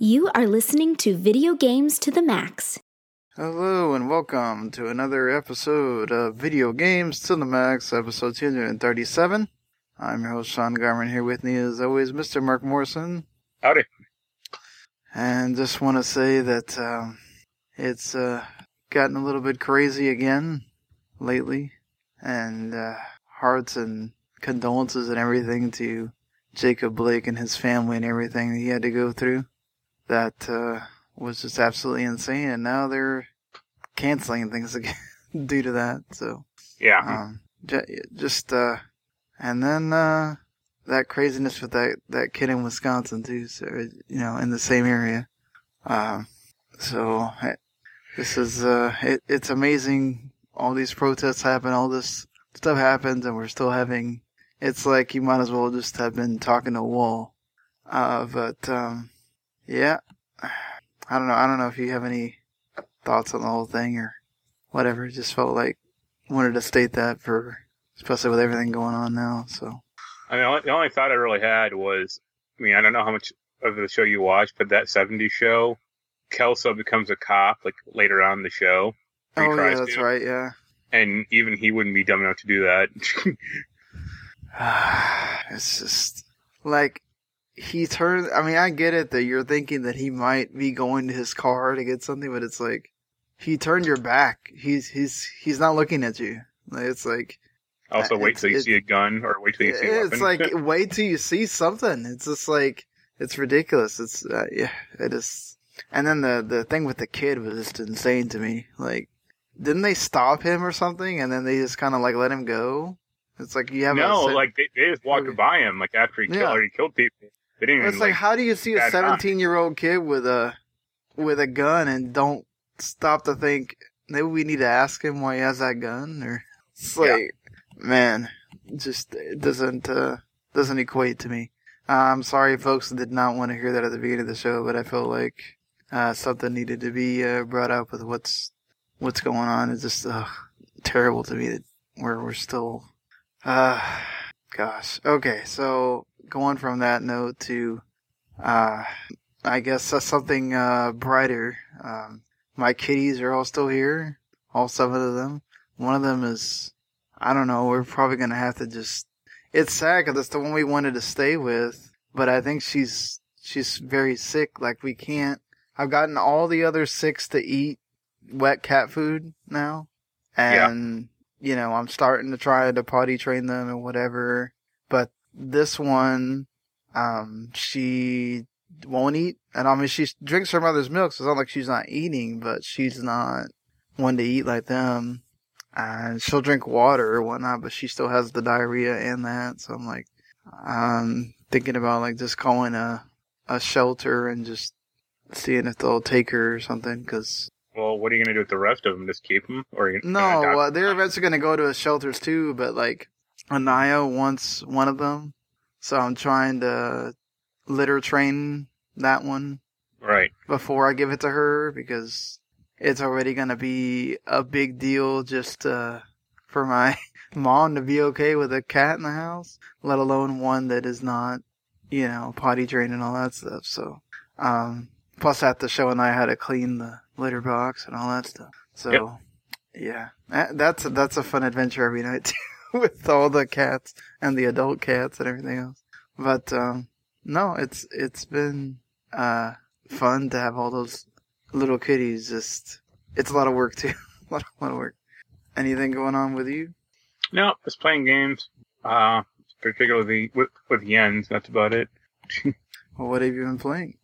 You are listening to Video Games to the Max. Hello and welcome to another episode of Video Games to the Max, episode 237. I'm your host Sean Garmer here with me as always, Mr. Marc Morrison. Howdy. And just want to say that um, it's uh, gotten a little bit crazy again lately, and uh, hearts and condolences and everything to Jacob Blake and his family and everything that he had to go through. That uh, was just absolutely insane, and now they're canceling things again due to that. So Yeah. um, j- just uh, and then uh, that craziness with that that kid in Wisconsin too. So you know, in the same area. Um, so I- this is uh, it, it's amazing. All these protests happen, all this stuff happens, and we're still having. It's like you might as well just have been talking to a wall. Uh, but um, yeah, I don't know. I don't know if you have any thoughts on the whole thing or whatever. It just felt like wanted to state that for especially with everything going on now. So I mean, the only, thought I really had was, I mean, I don't know how much of the show you watched, but that 70s show, Kelso becomes a cop, like, later on in the show. Oh yeah, that's to, right. Yeah. And even he wouldn't be dumb enough to do that. it's just like he turned. I mean, I get it that you're thinking that he might be going to his car to get something, but it's like he turned your back. He's he's he's not looking at you. Like, It's like also, wait till you it- see a gun or wait till you see a it's weapon. like wait till you see something. It's just like it's ridiculous. It's uh, yeah, it is. And then the the thing with the kid was just insane to me. Like, didn't they stop him or something, and then they just kind of like let him go? It's like you have no, like, they, they just walked by him, like, after he killed, Yeah. already killed people. They didn't It's like, how do you see a 17 year old kid with a with a gun and don't stop to think maybe we need to ask him why he has that gun or it's Yeah. like man just it doesn't uh doesn't equate to me. Uh, I'm sorry folks did not want to hear that at the beginning of the show, but I felt like uh something needed to be uh, brought up with what's what's going on. It's just uh, terrible to me that we're we're still uh gosh. Okay, so going from that note to uh I guess something uh brighter. Um my kitties are all still here. All seven of them. One of them is I don't know, we're probably gonna have to just it's sad because it's the one we wanted to stay with, but I think she's she's very sick. Like we can't. I've gotten all the other six to eat wet cat food now, and you know I'm starting to try to potty train them and whatever. This one, um, she won't eat, and I mean she drinks her mother's milk, so it's not like she's not eating, but she's not one to eat like them and she'll drink water or whatnot, but she still has the diarrhea and that. So I'm like, um, thinking about like just calling a a shelter and just seeing if they'll take her or something. Cause well, what are you going to do with the rest of them? Just keep them? Or are you gonna no, uh, they're eventually gonna go to shelters too. But like, Anaya wants one of them, so I'm trying to litter train that one Right. before I give it to her because it's already gonna be a big deal just uh, for my mom to be okay with a cat in the house, let alone one that is not, you know, potty trained and all that stuff. So, um, plus I have to show Anaya how to clean the litter box and all that stuff. So, Yep. yeah, that- that's a, that's a fun adventure every night too, with all the cats and the adult cats and everything else. But um, no, it's it's been uh fun to have all those little kitties. Just it's a lot of work too. a lot, a lot of work. Anything going on with you? No, just playing games. Uh, particularly with, with Jens. That's about it. Well, what have you been playing?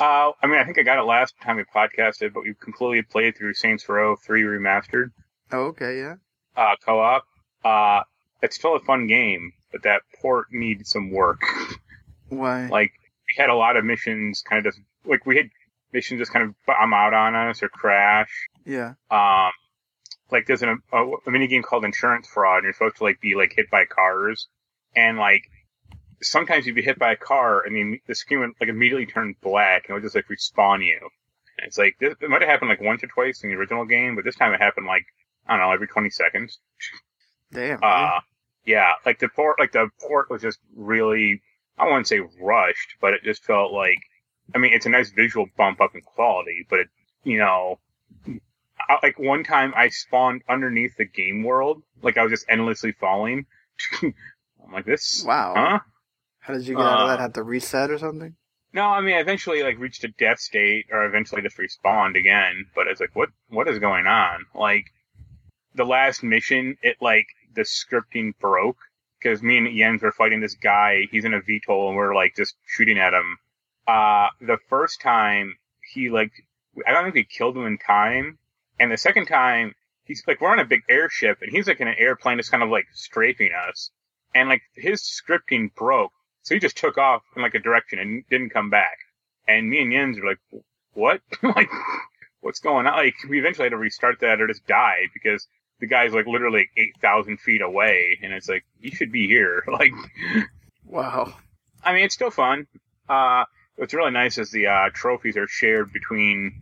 Uh, I mean, I think I got it last time we podcasted, but we completely played through Saints Row 3 Remastered, Oh, okay, yeah. uh, co-op. Uh, it's still a fun game, but that port needs some work. Why? Like we had a lot of missions kind of just like we had missions just kind of bomb out on us or crash. yeah. Um, like there's an, a, a mini game called Insurance Fraud, and you're supposed to like be like hit by cars, and like sometimes you'd be hit by a car, and the, the screen would like immediately turn black, and it would just like respawn you. And it's like this, it might have happened like once or twice in the original game, but this time it happened like I don't know every 20 seconds. Damn. Uh, yeah, like the port, like the port was just really, I wouldn't say rushed, but it just felt like, I mean, it's a nice visual bump up in quality, but it, you know, I, like one time I spawned underneath the game world, like I was just endlessly falling. I'm like, this, wow. huh? How did you get out of Uh, that? Have to reset or something? No, I mean, I eventually like reached a death state, or eventually just respawned again. But it's like, what, what is going on? Like, the last mission, it like the scripting broke because me and Jens were fighting this guy. He's in a VTOL, and we're like just shooting at him. Uh, the first time he like, I don't think we killed him in time, and the second time he's like, we're on a big airship, and he's like in an airplane, just kind of like strafing us, and like his scripting broke. So he just took off in like a direction and didn't come back. And me and Jens were like, what? like, what's going on? Like, we eventually had to restart that or just die because the guy's like literally like 8,000 feet away. And it's like, you should be here. Like, Wow. I mean, it's still fun. Uh, what's really nice is the, uh, trophies are shared between,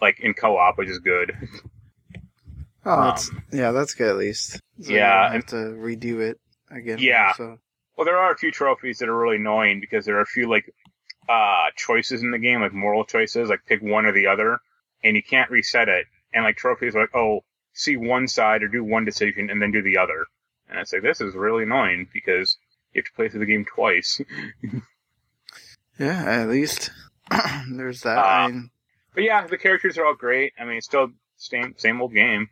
like, in co-op, which is good. Oh, Um, that's yeah, that's good at least. So yeah, don't have to redo it again. Yeah. So Well, there are a few trophies that are really annoying because there are a few like uh choices in the game, like moral choices, like pick one or the other, and you can't reset it. And like trophies are like, oh, see one side or do one decision and then do the other. And it's like this is really annoying because you have to play through the game twice. yeah, at least there's that. Uh, I mean, but yeah, the characters are all great. I mean, it's still same same old game.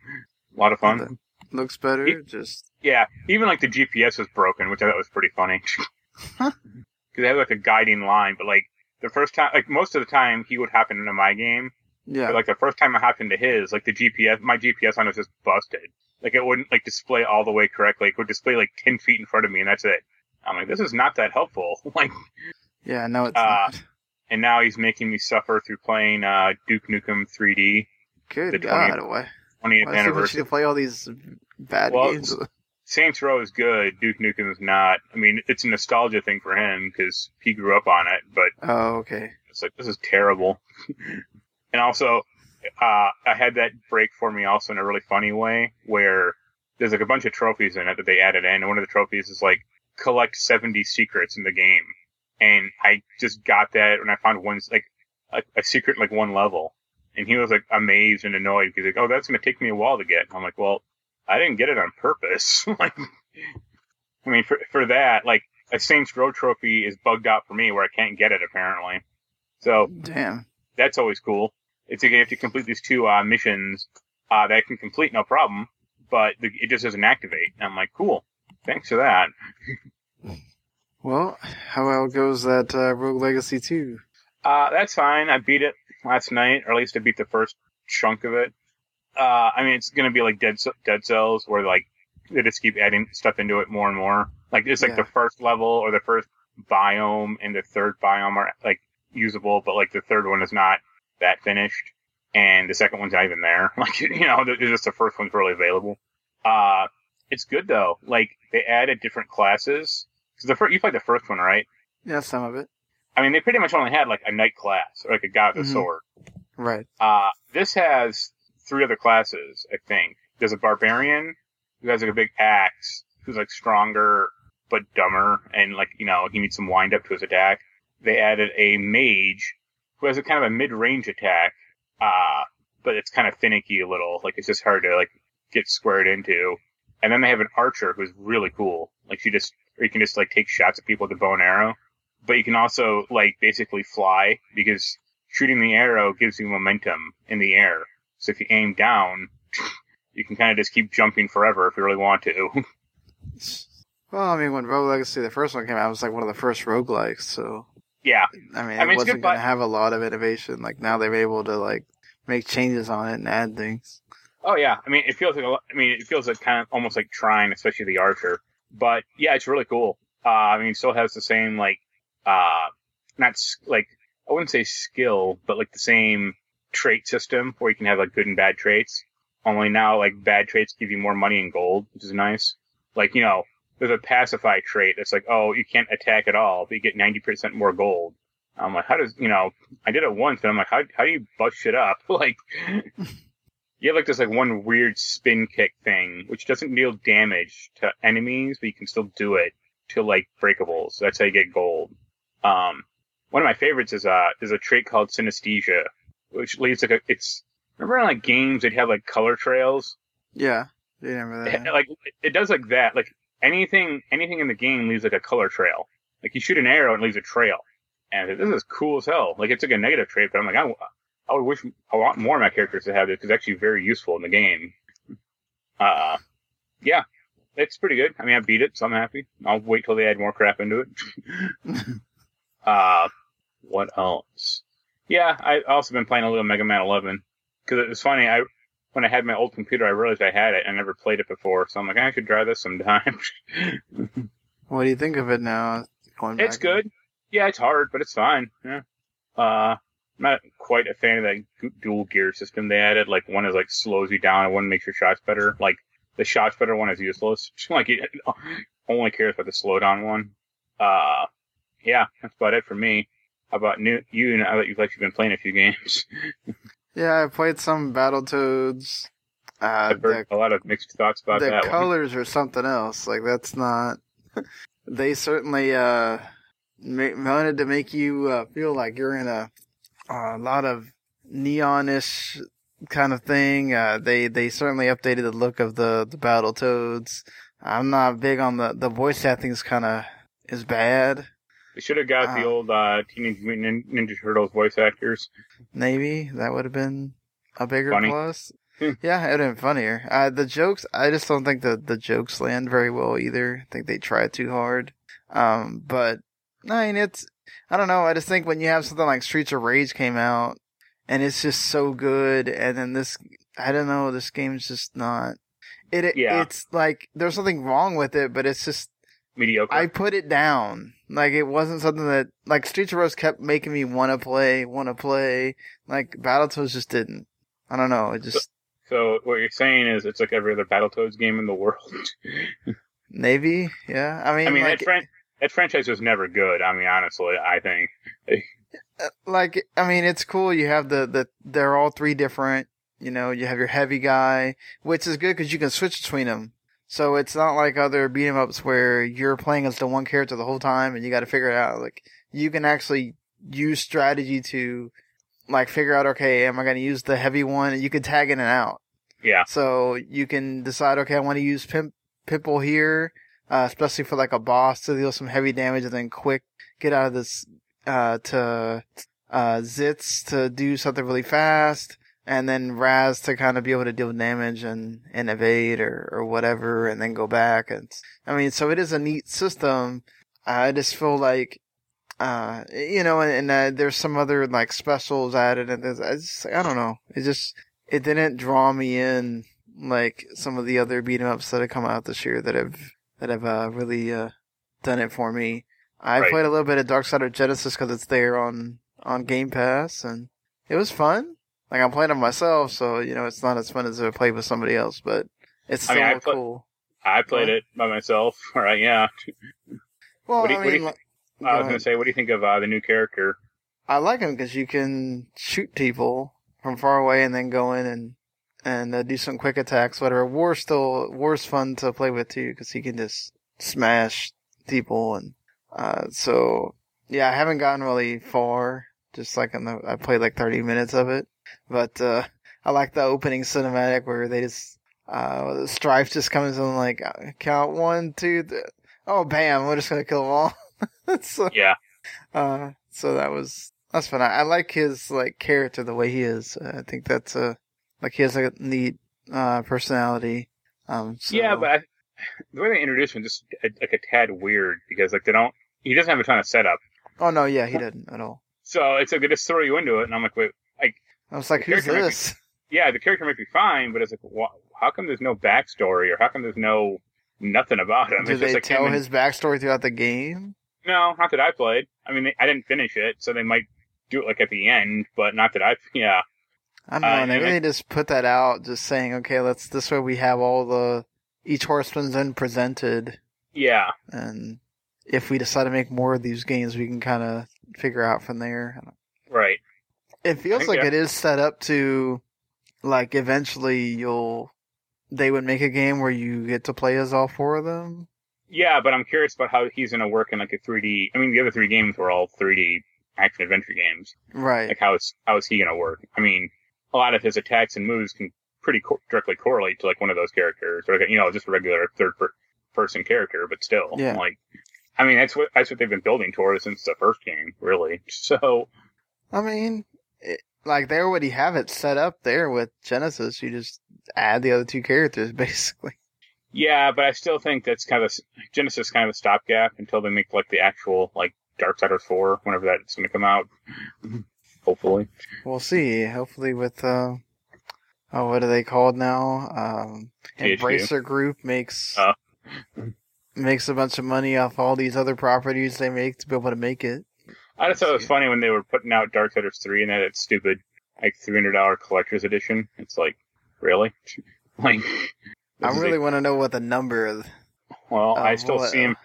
A lot of fun. looks better. It- just Yeah, even like the GPS was broken, which I thought was pretty funny. Because they had like a guiding line, but like the first time, like most of the time, he would happen into my game. Yeah. But like the first time it happened to his, like the GPS, my GPS on it was just busted. Like it wouldn't like display all the way correctly. It would display like ten feet in front of me, and that's it. I'm like, this is not that helpful. like, yeah. No, it's uh, not. and now he's making me suffer through playing uh, Duke Nukem 3D Good the God, 20th why? 20th Why anniversary. you to play all these bad Well, games? Saints Row is good. Duke Nukem is not. I mean, it's a nostalgia thing for him because he grew up on it, but Oh, okay. It's like this is terrible. and also, uh, I had that break for me also in a really funny way where there's like a bunch of trophies in it that they added in, and one of the trophies is like collect 70 secrets in the game, and I just got that when I found one like a, a secret like one level, and he was like amazed and annoyed because like, oh, that's gonna take me a while to get. And I'm like, well, I didn't get it on purpose. like, I mean, for for that, like a Saints Row trophy is bugged out for me where I can't get it apparently. So Damn. that's always cool. It's like you have to complete these two uh, missions uh, that I can complete no problem, but the, it just doesn't activate. And I'm like, cool, thanks for that. Well, how well goes that uh, Rogue Legacy 2? Uh, that's fine. I beat it last night, or at least I beat the first chunk of it. Uh, I mean, it's gonna be like Dead Dead Cells, where like they just keep adding stuff into it more and more. Like it's like Yeah. the first level or the first biome and the third biome are like usable, but like the third one is not that finished, and the second one's not even there. Like you know, it's just the first one's really available. Uh, it's good though. Like they added different classes. Cause the first, you played the first one, right? Yeah, some of it. I mean, they pretty much only had like a knight class or like a guy with a Mhm. sword. Right. Uh, this has three other classes, I think. There's a barbarian who has like a big axe, who's like stronger but dumber, and like you know he needs some wind up to his attack. They added a mage who has a kind of a mid-range attack, uh, but it's kind of finicky a little. Like it's just hard to like get squared into. And then they have an archer who's really cool. Like she just, or you can just like take shots at people with a bow and arrow. But you can also like basically fly because shooting the arrow gives you momentum in the air. So if you aim down, you can kind of just keep jumping forever if you really want to. Well, I mean, when Rogue Legacy, the first one came out, it was like one of the first roguelikes, so yeah, I mean, I mean, it wasn't going to have a lot of innovation. Like now, they're able to like make changes on it and add things. Oh yeah, I mean it feels like a lot, I mean it feels like kind of almost like trying, especially the archer. But yeah, it's really cool. Uh, I mean, it still has the same like uh, not like I wouldn't say skill, but like the same trait system where you can have like good and bad traits. Only now, like bad traits give you more money and gold, which is nice. Like you know, there's a pacify trait that's like, oh, you can't attack at all, but you get ninety percent more gold. I'm like, how does you know? I did it once, and I'm like, how how do you bust shit up? like, you have like this like one weird spin kick thing, which doesn't deal damage to enemies, but you can still do it to like breakables. That's how you get gold. Um, one of my favorites is uh is a trait called synesthesia, which leaves like a it's remember in like games they'd have like color trails. Yeah, you remember that? Like it does like that. Like anything anything in the game leaves like a color trail. Like you shoot an arrow and it leaves a trail. And said, this is cool as hell. Like it's like a negative trait, but I'm like, I, I would wish a lot more of my characters to have this because it's actually very useful in the game. Uh, yeah, it's pretty good. I mean, I beat it, so I'm happy. I'll wait till they add more crap into it. uh, what else? Yeah, I also been playing a little Mega Man 11 because it was funny. I when I had my old computer, I realized I had it. I never played it before, so I'm like, I should try this sometime. what do you think of it now? Going it's good. Yeah, it's hard, but it's fine. Yeah. Uh, I'm not quite a fan of that dual gear system they added. Like one is like slows you down, and one makes your shots better. Like the shots better one is useless. like it only cares about the slowdown one. Uh, yeah, that's about it for me. How about new, you? Now that you've actually been playing a few games, Yeah, I played some Battletoads. Uh, I've heard the a lot of mixed thoughts about the that one. colors are something else. Like that's not. they certainly uh ma- wanted to make you uh, feel like you're in a a lot of neonish kind of thing. Uh, they they certainly updated the look of the the Battletoads. I'm not big on the the voice acting. Is kind of is bad. They should have got the Uh, old uh, Teenage Mutant Ninja Turtles voice actors. Maybe that would have been a bigger Funny. plus. Hmm. yeah, it'd have been funnier. Uh, the jokes, I just don't think the the jokes land very well either. I think they try too hard. Um, but I mean, it's I don't know. I just think when you have something like Streets of Rage came out, and it's just so good, and then this, I don't know, this game's just not. It, it Yeah. it's like there's something wrong with it, but it's just Mediocre. I put it down. Like it wasn't something that like Streets of Rage kept making me want to play, want to play. Like Battletoads just didn't. I don't know. It just so what you're saying is it's like every other Battletoads game in the world. maybe, yeah. I mean, I mean, like, that, fran- that franchise was never good. I mean, honestly, I think. uh, like I mean, it's cool. You have the the they're all three different. You know, you have your heavy guy, which is good because you can switch between them. So it's not like other beat 'em ups where you're playing as the one character the whole time and you got to figure it out. Like you can actually use strategy to like figure out, okay, am I going to use the heavy one? You can tag in and out. Yeah. So you can decide, okay, I want to use Pimp, Pimple here, uh, especially for like a boss to deal some heavy damage and then quick get out of this, uh, to, uh, Zitz to do something really fast. And then Raz to kind of be able to deal damage and, and evade or, or whatever and then go back. And I mean, so it is a neat system. I just feel like, uh, you know, and, and uh, there's some other like specials added and there's, I just, I don't know. It just, it didn't draw me in like some of the other beat 'em ups that have come out this year that have that have uh, really uh, done it for me. I Right. played a little bit of Darksiders Genesis because it's there on on Game Pass, and it was fun. Like I'm playing it myself, so you know it's not as fun as if I play with somebody else, but it's I still mean, I put- cool. I played it by myself. All right, yeah. Well, what do you- I what do you I was gonna say, what do you think of uh, the new character? I like him because you can shoot people from far away and then go in and and uh, do some quick attacks, whatever. War's still War's fun to play with too because he can just smash people and uh, so yeah. I haven't gotten really far. Just like in the, I played like thirty minutes of it, but uh, I like the opening cinematic where they just uh, Strife just comes in like uh, count one, two, th- oh bam, we're just gonna kill them all. so, Yeah, uh, so that was that's fun. I, I like his like character the way he is. Uh, I think that's a like he has a neat uh personality. Um, so, yeah, but I, the way they introduced him just uh, like a tad weird because like they don't. He doesn't have a ton of setup, oh no, yeah, he didn't at all. so it's like they just throw you into it, and I'm like, wait, I was like, The who's might be- this? yeah, the character might be fine, but it's like, wh- how come there's no backstory or how come there's no nothing about him? Do it's they like tell him and- his backstory throughout the game? No, not that I played. I mean, they, I didn't finish it, so they might do it like at the end, but not that I. Yeah, I don't know. Uh, and they really just put that out, just saying, okay, let's this way we have all the each horseman's then presented, yeah, and if we decide to make more of these games, we can kind of figure out from there. right. It feels like that- it is set up to, like, eventually you'll they would make a game where you get to play as all four of them. Yeah, but I'm curious about how he's going to work in like a 3D. I mean, the other three games were all 3D action adventure games. Right. Like, how is how is he going to work? I mean, a lot of his attacks and moves can pretty co- directly correlate to like one of those characters, or like, you know, just a regular third per- person character. But still, Yeah. like, I mean, that's what that's what they've been building towards since the first game, really. So, I mean, like they already have it set up there with Genesis. You just add the other two characters, basically. yeah, but I still think that's kind of a, Genesis is kind of a stopgap until they make like the actual like Dark Darksiders 4, whenever that's going to come out. Hopefully. We'll see. Hopefully, with uh, oh, what are they called now? Um, THQ. Embracer Group makes Oh. makes a bunch of money off all these other properties they make to be able to make it. I just thought it was funny when they were putting out Dark Darksiders 3 and that it's stupid, like $300 collector's edition. It's like, really? like, I really a- want to know what the number of well, I uh, still what- see him.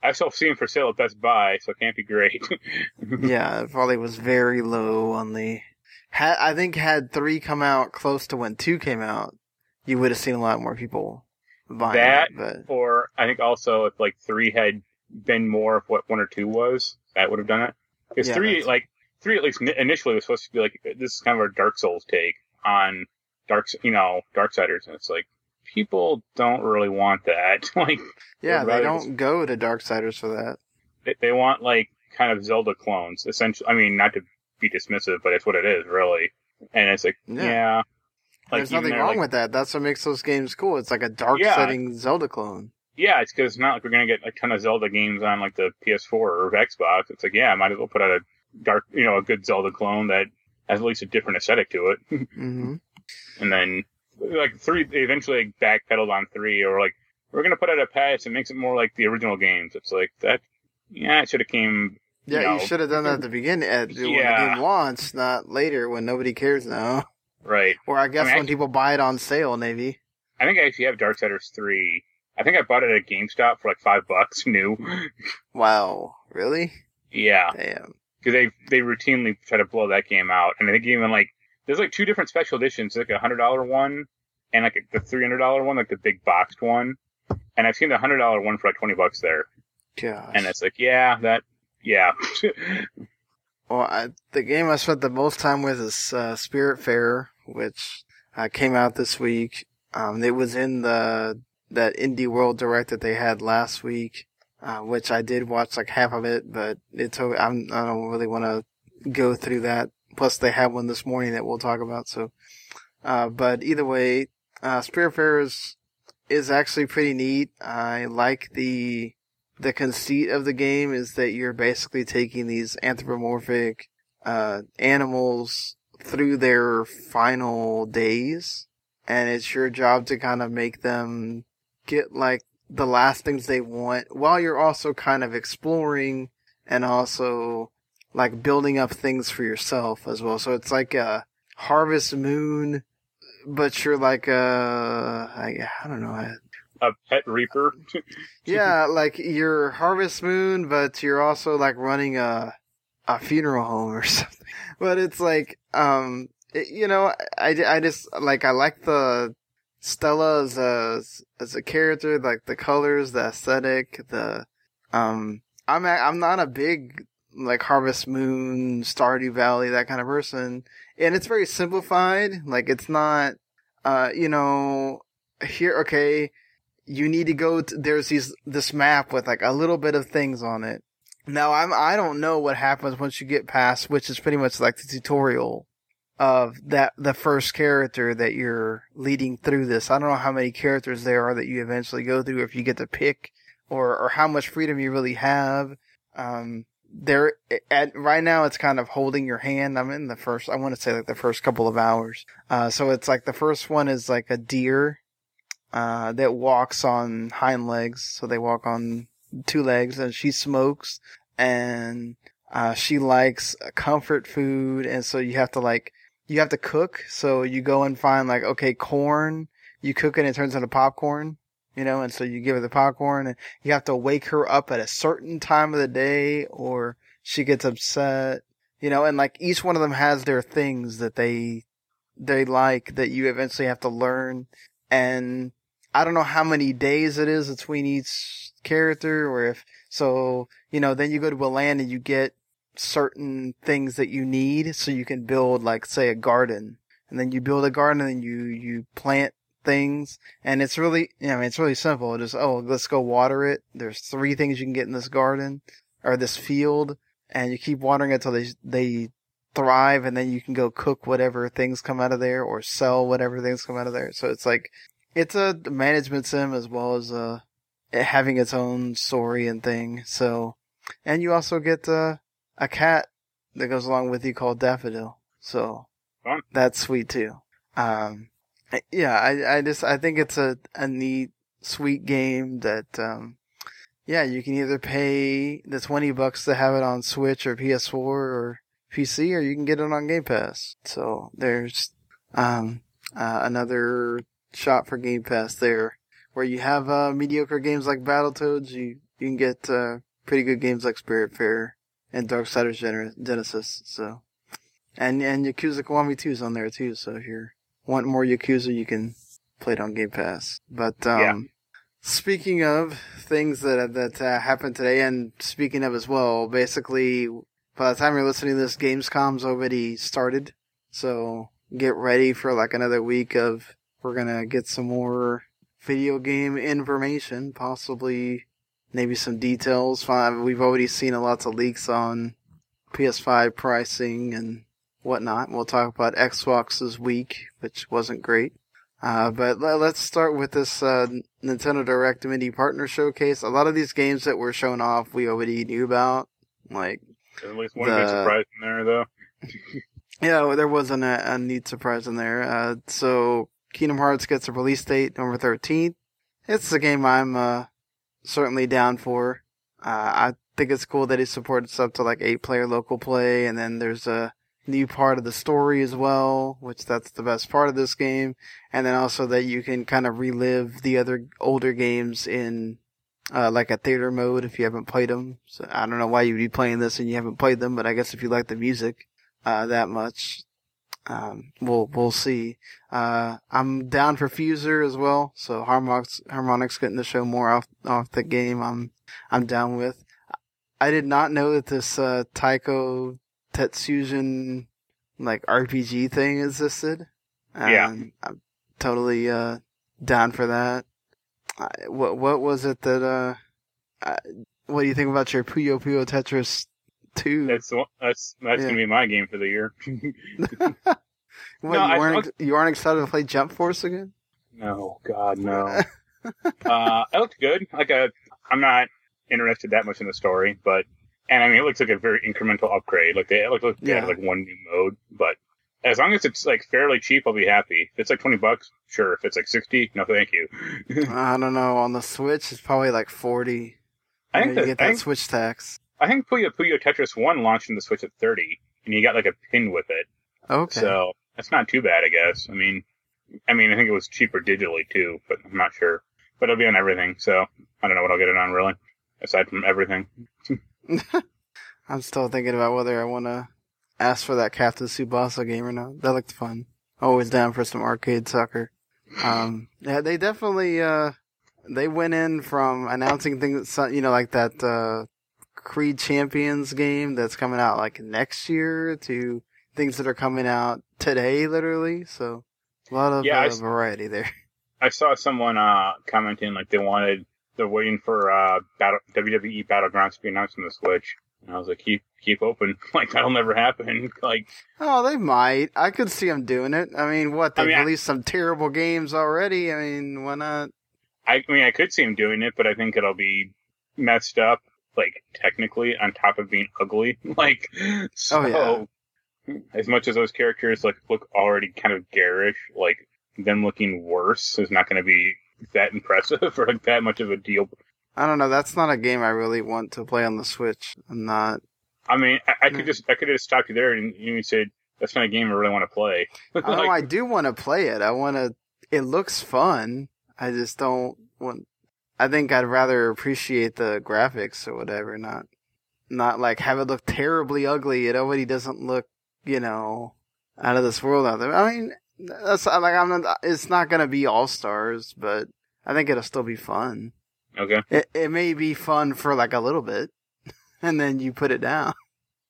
I still see him for sale at Best Buy, so it can't be great. yeah, it probably was very low on the. Had I think had three come out close to when two came out, you would have seen a lot more people buying That- it. But or I think also if like three had been more of what one or two was, that would have done it. Because Yeah, three, that's- like three, at least initially was supposed to be like this is kind of our Dark Souls take on Dark, you know, Darksiders, and it's like people don't really want that. like yeah, they don't just- go to Darksiders for that. they, they want like kind of Zelda clones, essentially. I mean, not to be dismissive, but it's what it is, really. And it's like, Yeah. yeah, like There's nothing wrong like- with that. That's what makes those games cool. It's like a dark Yeah. setting Zelda clone. Yeah, it's because it's not like we're gonna get a ton of Zelda games on like the PS4 or Xbox. It's like, yeah, I might as well put out a dark, you know, a good Zelda clone that has at least a different aesthetic to it. hmm and then like three, they eventually like, backpedaled on three, or like we're gonna put out a patch that makes it more like the original games. It's like that. Yeah, it should have came. Yeah, know, you should have done that at the beginning, at, when the game launched, not later when nobody cares now. right. Or I guess I mean, when people buy it on sale, maybe. I think I actually have Darksiders three. I think I bought it at GameStop for like five bucks new. Wow, really? yeah. Damn. because they they routinely try to blow that game out, and I think even like there's like two different special editions, like a hundred dollar one and like the three hundred dollar one, like the big boxed one. And I've seen the hundred dollar one for like twenty bucks there, Gosh. and it's like, yeah, that, yeah, Well, I, the game I spent the most time with is uh, Spiritfarer, which uh, came out this week. Um, it was in the that Indie World Direct that they had last week, uh, which I did watch like half of it, but it's I'm, I don't really want to go through that. Plus, they have one this morning that we'll talk about. So, uh, but either way, uh, Spiritfarer is actually pretty neat. I like the the conceit of the game is that you're basically taking these anthropomorphic uh, animals through their final days, and it's your job to kind of make them get like the last things they want, while you're also kind of exploring and also like building up things for yourself as well. So it's like a Harvest Moon, but you're like a I, I don't know. I, a pet reaper. yeah, like you're Harvest Moon, but you're also like running a a funeral home or something. But it's like, um, it, you know, I, I just like I like the Stella as a as a character, like the colors, the aesthetic, the um. I'm a, I'm not a big like Harvest Moon, Stardew Valley, that kind of person, and it's very simplified. Like it's not, uh, you know, here okay you need to go to, there's these this map with like a little bit of things on it now i'm i don't know what happens once you get past which is pretty much like the tutorial of that the first character that you're leading through this. I don't know how many characters there are that you eventually go through if you get to pick or or how much freedom you really have. Um there at right now it's kind of holding your hand. I'm in the first i want to say like the first couple of hours. Uh so it's like the first one is like a deer uh, that walks on hind legs, so they walk on two legs, and she smokes, and uh, she likes comfort food, and so you have to like you have to cook. So you go and find like okay, corn. You cook it, and it turns into popcorn. You know, and so you give her the popcorn, and you have to wake her up at a certain time of the day, or she gets upset. You know, and like each one of them has their things that they they like that you eventually have to learn. And I don't know how many days it is between each character, or if so, you know, then you go to a land and you get certain things that you need. So you can build like say a garden and then you build a garden and you you plant things. And it's really you know, it's really simple. Just oh let's go water it. There's three things you can get in this garden or this field and you keep watering it until they they thrive and then you can go cook whatever things come out of there or sell whatever things come out of there. So it's like it's a management sim as well as uh having its own story and thing. So and you also get uh a cat that goes along with you called Daffodil. So Fun. that's sweet too. Um, yeah, I, I just, I think it's a, a neat, sweet game that, um, yeah, you can either pay the 20 bucks to have it on Switch or PS4 or PC, or you can get it on Game Pass. So there's, um, uh, another shot for Game Pass there where you have, uh, mediocre games like Battletoads. You, you can get, uh, pretty good games like Spiritfarer and Darksiders Gener- Genesis. So, and and Yakuza Kiwami 2 is on there too. So if you want more Yakuza, you can play it on Game Pass. But um, Yeah. speaking of things that that uh, happened today, and speaking of as well, basically by the time you're listening to this, Gamescom's already started. So get ready for like another week of we're gonna get some more video game information, possibly maybe some details. We've already seen a lots of leaks on PS5 pricing and whatnot. We'll talk about Xbox this week, which wasn't great. Uh, but let's start with this uh, Nintendo Direct Mini Partner Showcase. A lot of these games that were shown off, we already knew about. Like, at least one The- good surprise in there, though. yeah, well, there wasn't a, a neat surprise in there. Uh, so Kingdom Hearts gets a release date, November 13th. It's a game I'm, uh, certainly down for. Uh, I think it's cool that it supports up to like eight player local play, and then there's a new part of the story as well, which that's the best part of this game. And then also that you can kind of relive the other older games in, uh, like a theater mode if you haven't played them. So I don't know why you'd be playing this and you haven't played them, but I guess if you like the music, uh, that much, um, we'll, we'll see. Uh, I'm down for Fuser as well. So harmonics Harmonix getting to show more off, off the game. I'm, I'm down with. I did not know that this, uh, Taiko Tatsujin, like RPG thing existed. Yeah. And I'm totally, uh, down for that. I, what, what was it that, uh, uh, what do you think about your Puyo Puyo Tetris 2? That's that's that's Yeah. gonna be my game for the year. what, No, you I- weren't, you aren't excited to play Jump Force again? no, God, no. uh, it looked good. Like a, I'm not interested that much in the story, but and I mean, it looks like a very incremental upgrade. Like they it looked like they Yeah. had like one new mode, but as long as it's like fairly cheap, I'll be happy. If it's like twenty bucks, sure. If it's like sixty, no, thank you. I don't know. On the Switch, it's probably like 40. I You, think know, you get I that think, Switch tax. I think Puyo Puyo Tetris One launched in the Switch at thirty, and you got like a pin with it. Okay. So that's not too bad, I guess. I mean, I mean, I think it was cheaper digitally too, but I'm not sure. But it'll be on everything, so I don't know what I'll get it on really, aside from everything. I'm still thinking about whether I want to ask for that Captain Tsubasa game or not. That looked fun. Always down for some arcade soccer. Um, yeah, they definitely, uh, they went in from announcing things, you know, like that, uh, Creed Champions game that's coming out like next year to things that are coming out today, literally. So a lot of Yeah, uh, variety there. I saw someone uh commenting like they wanted they're waiting for uh battle WWE Battlegrounds to be announced on the Switch. And I was like, keep keep open. Like that'll never happen. Like Oh, they might. I could see them doing it. I mean, what? They've mean, I- released some terrible games already. I mean, why not? I, I mean I could see him doing it, but I think it'll be messed up, like technically, on top of being ugly. Like so Oh, as much as those characters like look already kind of garish, like them looking worse is not gonna be that impressive or like that much of a deal I don't know. That's not a game I really want to play on the Switch. I'm not. I mean, I, I could Mm. just I could have stopped you there and you said that's not a game I really want to play. Know I do want to play it. I want to. It looks fun. I just don't want. I think I'd rather appreciate the graphics or whatever, not not like have it look terribly ugly. It already doesn't look, you know, out of this world out there. I mean, that's like I'm not. It's not gonna be all stars, but I think it'll still be fun. okay, It it may be fun for like a little bit, and then you put it down.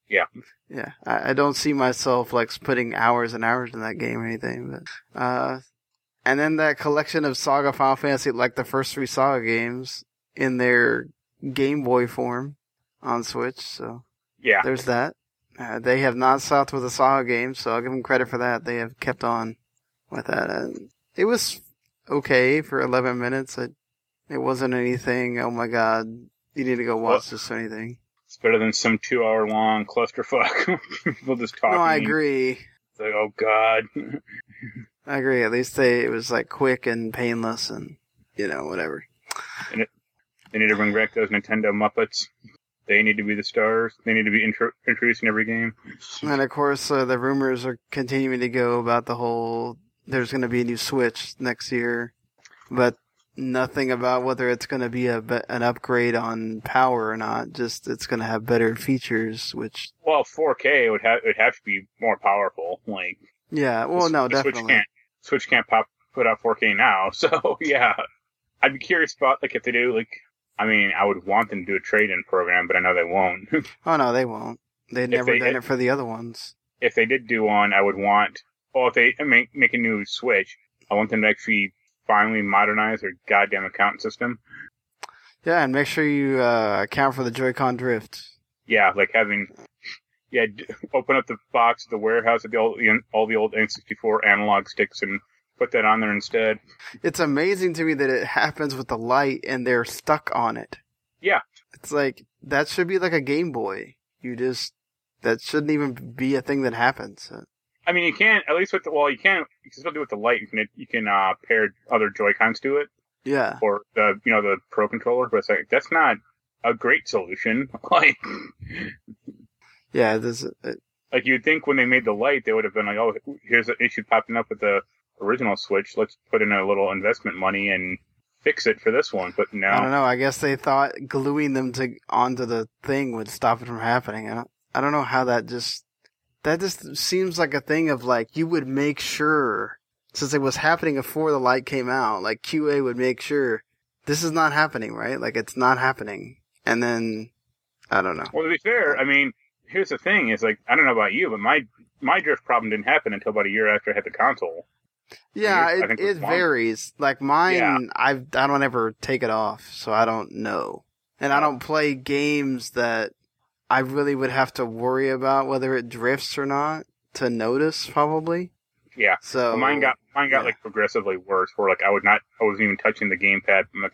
Yeah. Yeah, I, I don't see myself like putting hours and hours in that game or anything, but uh, and then that collection of Saga Final Fantasy, like the first three Saga games, in their Game Boy form on Switch. So yeah, there's that. Uh, they have not stopped with the Saga games, so I'll give them credit for that. They have kept on with that. Uh, it was okay for 11 minutes. It, it wasn't anything. Oh my god, you need to go watch this or anything. it's better than some two hour long clusterfuck. People just talking. No, I agree. It's like, oh god. I agree. At least they it was like quick and painless, and you know whatever. They need to bring back those Nintendo Muppets. They need to be the stars. They need to be intro- introduced in every game. And of course, uh, the rumors are continuing to go about the whole. There's going to be a new Switch next year, but nothing about whether it's going to be a an upgrade on power or not. Just it's going to have better features, which Well, 4K would have it would have to be more powerful. Like, yeah. Well, no, definitely. Switch can't pop put out 4K now. So yeah, I'd be curious about like if they do like. I mean, I would want them to do a trade-in program, but I know they won't. Oh no, they won't. They've never they- done it for the other ones. if they did do one, I would want. Well, if they make make a new Switch, I want them to actually finally modernize their goddamn account system. Yeah, and make sure you uh, account for the Joy-Con drift. Yeah, like having. Yeah, open up the box, the warehouse of the old, all the old N64 analog sticks, and put that on there instead. It's amazing to me that it happens with the light and they're stuck on it. Yeah. It's like that should be like a Game Boy. You just that shouldn't even be a thing that happens. I mean, you can at least with the well, you can you can still do it with the light. You can you can uh, pair other Joy Cons to it, Yeah. or the you know the Pro controller. But it's like that's not a great solution. like Yeah, this it, like you'd think when they made the light, they would have been like, oh, here's an issue popping up with the original Switch. Let's put in a little investment money and fix it for this one. But now, I don't know. I guess they thought gluing them to onto the thing would stop it from happening. I don't I don't know how that just that just seems like a thing of like you would make sure since it was happening before the light came out, like QA would make sure this is not happening, right? Like it's not happening. And then I don't know. well to be fair, I mean, here's the thing: is like I don't know about you, but my my drift problem didn't happen until about a year after I had the console. Yeah, I it, it varies. Like mine, Yeah. I I don't ever take it off, so I don't know. And I don't play games that I really would have to worry about whether it drifts or not to notice, probably. Yeah. So Well, mine got mine got yeah. like progressively worse. Where like I would not, I wasn't even touching the gamepad. My,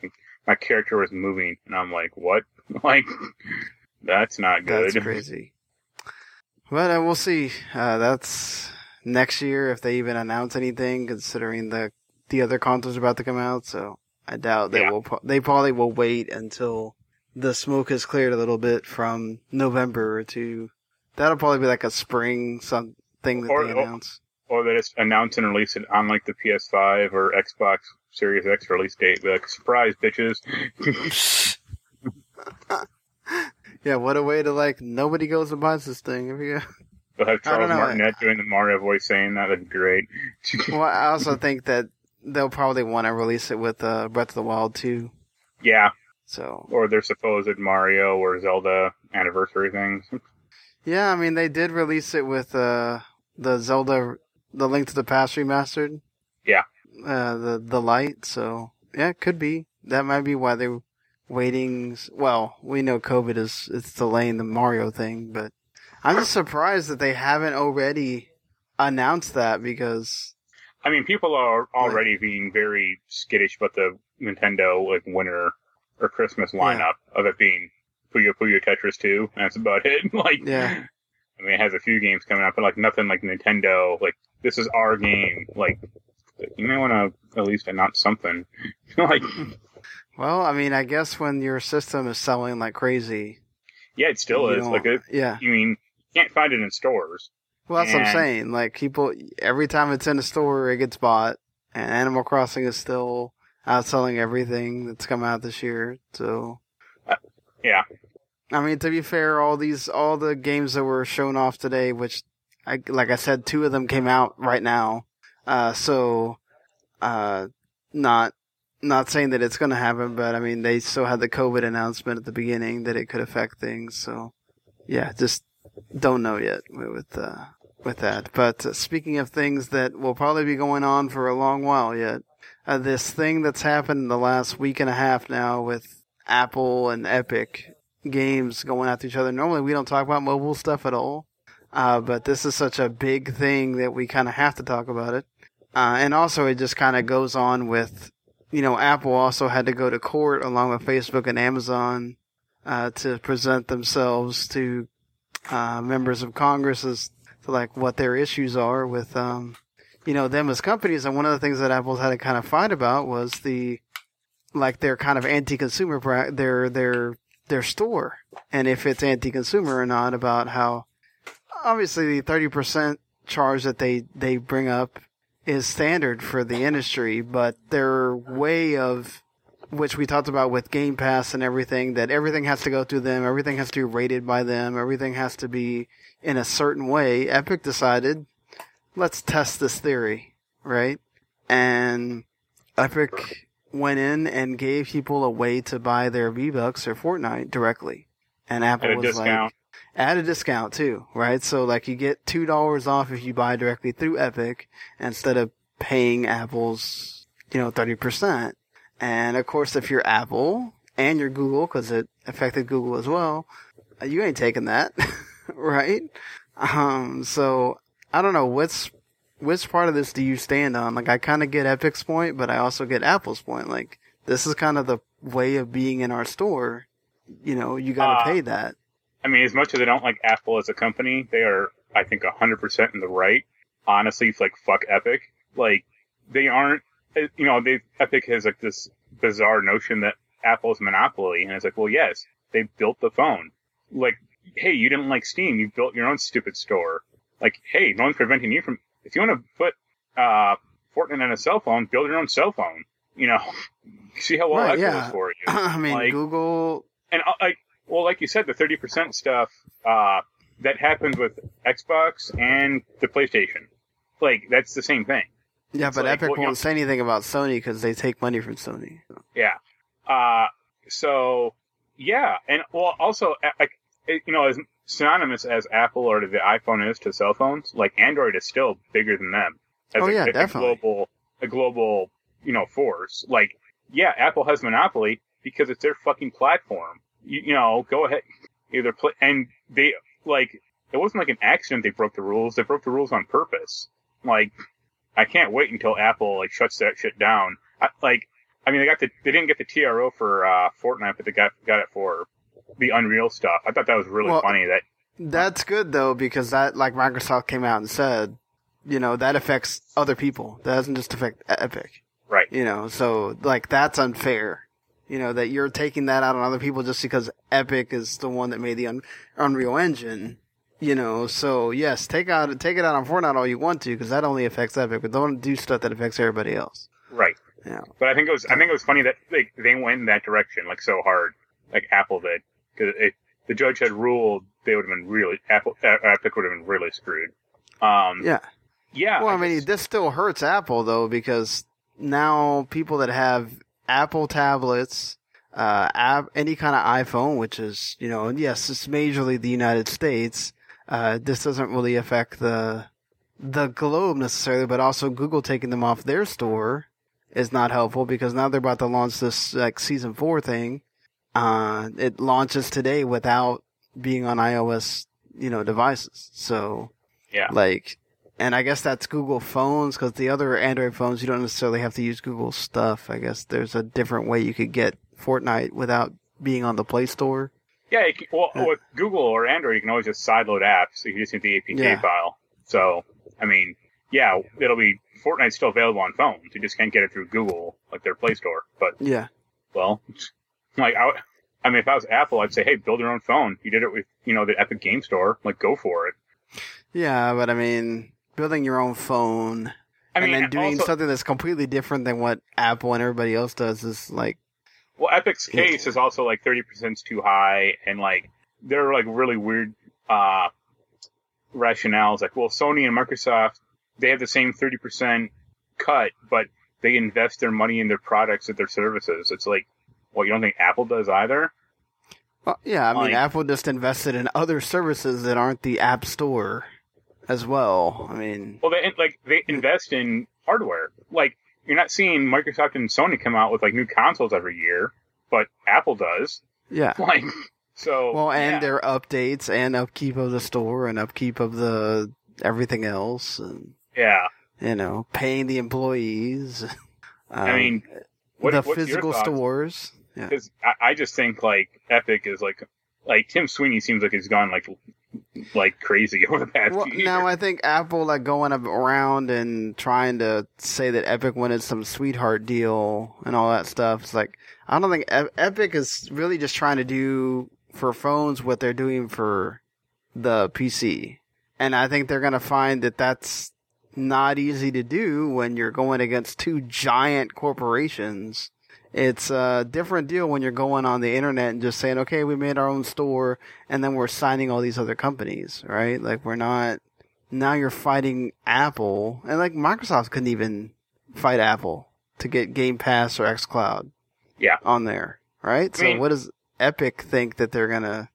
my character was moving, and I'm like, what? Like, that's not good. that's crazy. But uh, we'll see. Uh, that's next year if they even announce anything, considering the the other consoles are about to come out. So I doubt they Yeah. will. They probably will wait until the smoke has cleared a little bit from November to. That'll probably be like a spring some thing that Or- they announce. Or they just announce and release it on like the PS5 or Xbox Series X release date. Be like, surprise, bitches! yeah, what a way to like nobody goes and buys this thing. If you They'll have Charles know. Martinet doing the Mario voice saying that. That'd be great. well, I also think that they'll probably want to release it with uh, Breath of the Wild too. yeah, So or their supposed Mario or Zelda anniversary things. Yeah, I mean they did release it with uh the Zelda the Link to the Past remastered. Yeah. Uh the the light, so yeah, it could be. That might be why they're waiting s- well, we know COVID is it's delaying the Mario thing, but I'm just surprised that they haven't already announced that because I mean, people are already being very skittish about the Nintendo like winter or Christmas lineup of it being Puyo Puyo Tetris 2. That's about it. like, Yeah. I mean, it has a few games coming up, but like nothing like Nintendo. Like, this is our game. Like, you may want to at least announce something. like, Well, I mean, I guess when your system is selling like crazy, Yeah, it still is. don't- Like, it, yeah. you mean, you can't find it in stores. Well, that's what I'm saying. Like people, every time it's in a store, it gets bought, and Animal Crossing is still outselling everything that's come out this year. So, Yeah. I mean, to be fair, all these, all the games that were shown off today, which, I like I said, two of them came out right now. Uh, so, uh, not. Not saying that it's going to happen, but I mean, they still had the COVID announcement at the beginning that it could affect things. So, yeah, just don't know yet with uh, with that. But uh, speaking of things that will probably be going on for a long while yet, uh, this thing that's happened in the last week and a half now with Apple and Epic games going after each other. Normally, we don't talk about mobile stuff at all, uh, but this is such a big thing that we kind of have to talk about it. Uh, and also, it just kind of goes on with, you know, Apple also had to go to court along with Facebook and Amazon uh, to present themselves to uh, members of Congress as to like what their issues are with, um, you know, them as companies. And one of the things that Apple's had to kind of fight about was the like their kind of anti-consumer pra- their their their store and if it's anti-consumer or not about how obviously the 30% charge that they they bring up is standard for the industry but their way of which we talked about with Game Pass and everything that everything has to go through them everything has to be rated by them everything has to be in a certain way. Epic decided let's test this theory right? And Epic went in and gave people a way to buy their V Bucks or Fortnite directly, and Apple was discount. like at a discount too, right? So like you get two dollars off if you buy directly through Epic instead of paying Apple's you know thirty percent. And of course, if you're Apple and you're Google, because it affected Google as well, you ain't taking that, right? Um, so I don't know what's which part of this do you stand on? Like, I kind of get Epic's point, but I also get Apple's point. Like, this is kind of the way of being in our store. You know, you got to Uh, pay that. I mean, as much as I don't like Apple as a company, they are, I think, 100% in the right. Honestly, it's like, fuck Epic. Like, they aren't, uh, you know, they, Epic has like this bizarre notion that Apple's monopoly. And it's like, well, yes, they built the phone. Like, hey, you didn't like Steam. You built your own stupid store. Like, hey, no one's preventing you from, if you want to put, uh, Fortnite on a cell phone, build your own cell phone. You know, see how well Right, that yeah. goes for you. I mean, like- Google. and uh, like well like you said the 30% stuff uh that happened with xbox and the playstation. Like that's the same thing. Yeah, but like, Epic well, won't know- say anything about Sony because they take money from Sony. yeah. Uh so yeah and well also like you know as synonymous as apple or the iphone is to cell phones like android is still bigger than them as Oh, a, yeah, a definitely. global a global you know force. Like yeah apple has monopoly because it's their fucking platform you, you know go ahead either play and they like it wasn't like an accident they broke the rules they broke the rules on purpose like i can't wait until apple like shuts that shit down I, like i mean they got the they didn't get the tro for uh fortnite but they got got it for the unreal stuff i thought that was really Well, funny that That's good though because that, like Microsoft came out and said, you know, that affects other people. That doesn't just affect Epic. right You know, so like that's unfair. You know that you're taking that out on other people just because Epic is the one that made the Un- Unreal Engine. You know, so yes, take out take it out on Fortnite all you want to because that only affects Epic, but don't do stuff that affects everybody else. right Yeah. But I think it was I think it was funny that like they went in that direction like so hard, like Apple did, because if the judge had ruled, they would have been really Apple Epic would have been really screwed. Um, Yeah. yeah. Well, I mean, guess- this still hurts Apple though because now people that have Apple tablets, uh, app, any kind of iPhone, which is you know, yes, it's majorly the United States. Uh, this doesn't really affect the the globe necessarily, but also Google taking them off their store is not helpful because now they're about to launch this like season four thing. Uh, it launches today without being on iOS, you know, devices. So yeah. like, and I guess that's Google phones because the other Android phones you don't necessarily have to use Google stuff. I guess there's a different way you could get Fortnite without being on the Play Store. Yeah, can, well, Yeah. with Google or Android, you can always just sideload apps. So you just need the APK Yeah. file. So, I mean, yeah, it'll be Fortnite's still available on phones. You just can't get it through Google, like their Play Store. But Yeah, well, like I, I mean, if I was Apple, I'd say, hey, build your own phone. You did it with you know the Epic Game Store, like go for it. Yeah, but I mean, building your own phone I mean, and then doing also, something that's completely different than what Apple and everybody else does is like, well, Epic's case is also like thirty percent too high, and like there are like really weird uh rationales. Like, well, Sony and Microsoft they have the same thirty percent cut, but they invest their money in their products and their services. It's like, well, you don't think Apple does either? well, yeah, I mean, Like- Apple just invested in other services that aren't the App Store as well. I mean, Well, they like they invest in hardware. Like you're not seeing Microsoft and Sony come out with like new consoles every year, but Apple does. yeah. Like so. Well, and yeah. their updates and upkeep of the store and upkeep of the everything else, and yeah. you know, paying the employees. Um, I mean, what, the physical stores. Yeah. Because I, I just think like Epic is like like Tim Sweeney seems like he's gone like like crazy over the past Well, now I think Apple like going around and trying to say that Epic wanted some sweetheart deal and all that stuff. It's like I don't think Epic is really just trying to do for phones what they're doing for the PC, and I think they're gonna find that that's not easy to do when you're going against two giant corporations. It's a different deal when you're going on the internet and just saying, okay, we made our own store and then we're signing all these other companies, right? Like we're not, now you're fighting Apple and like Microsoft couldn't even fight Apple to get Game Pass or xCloud. Yeah. On there, right? I so mean- what does Epic think that they're gonna,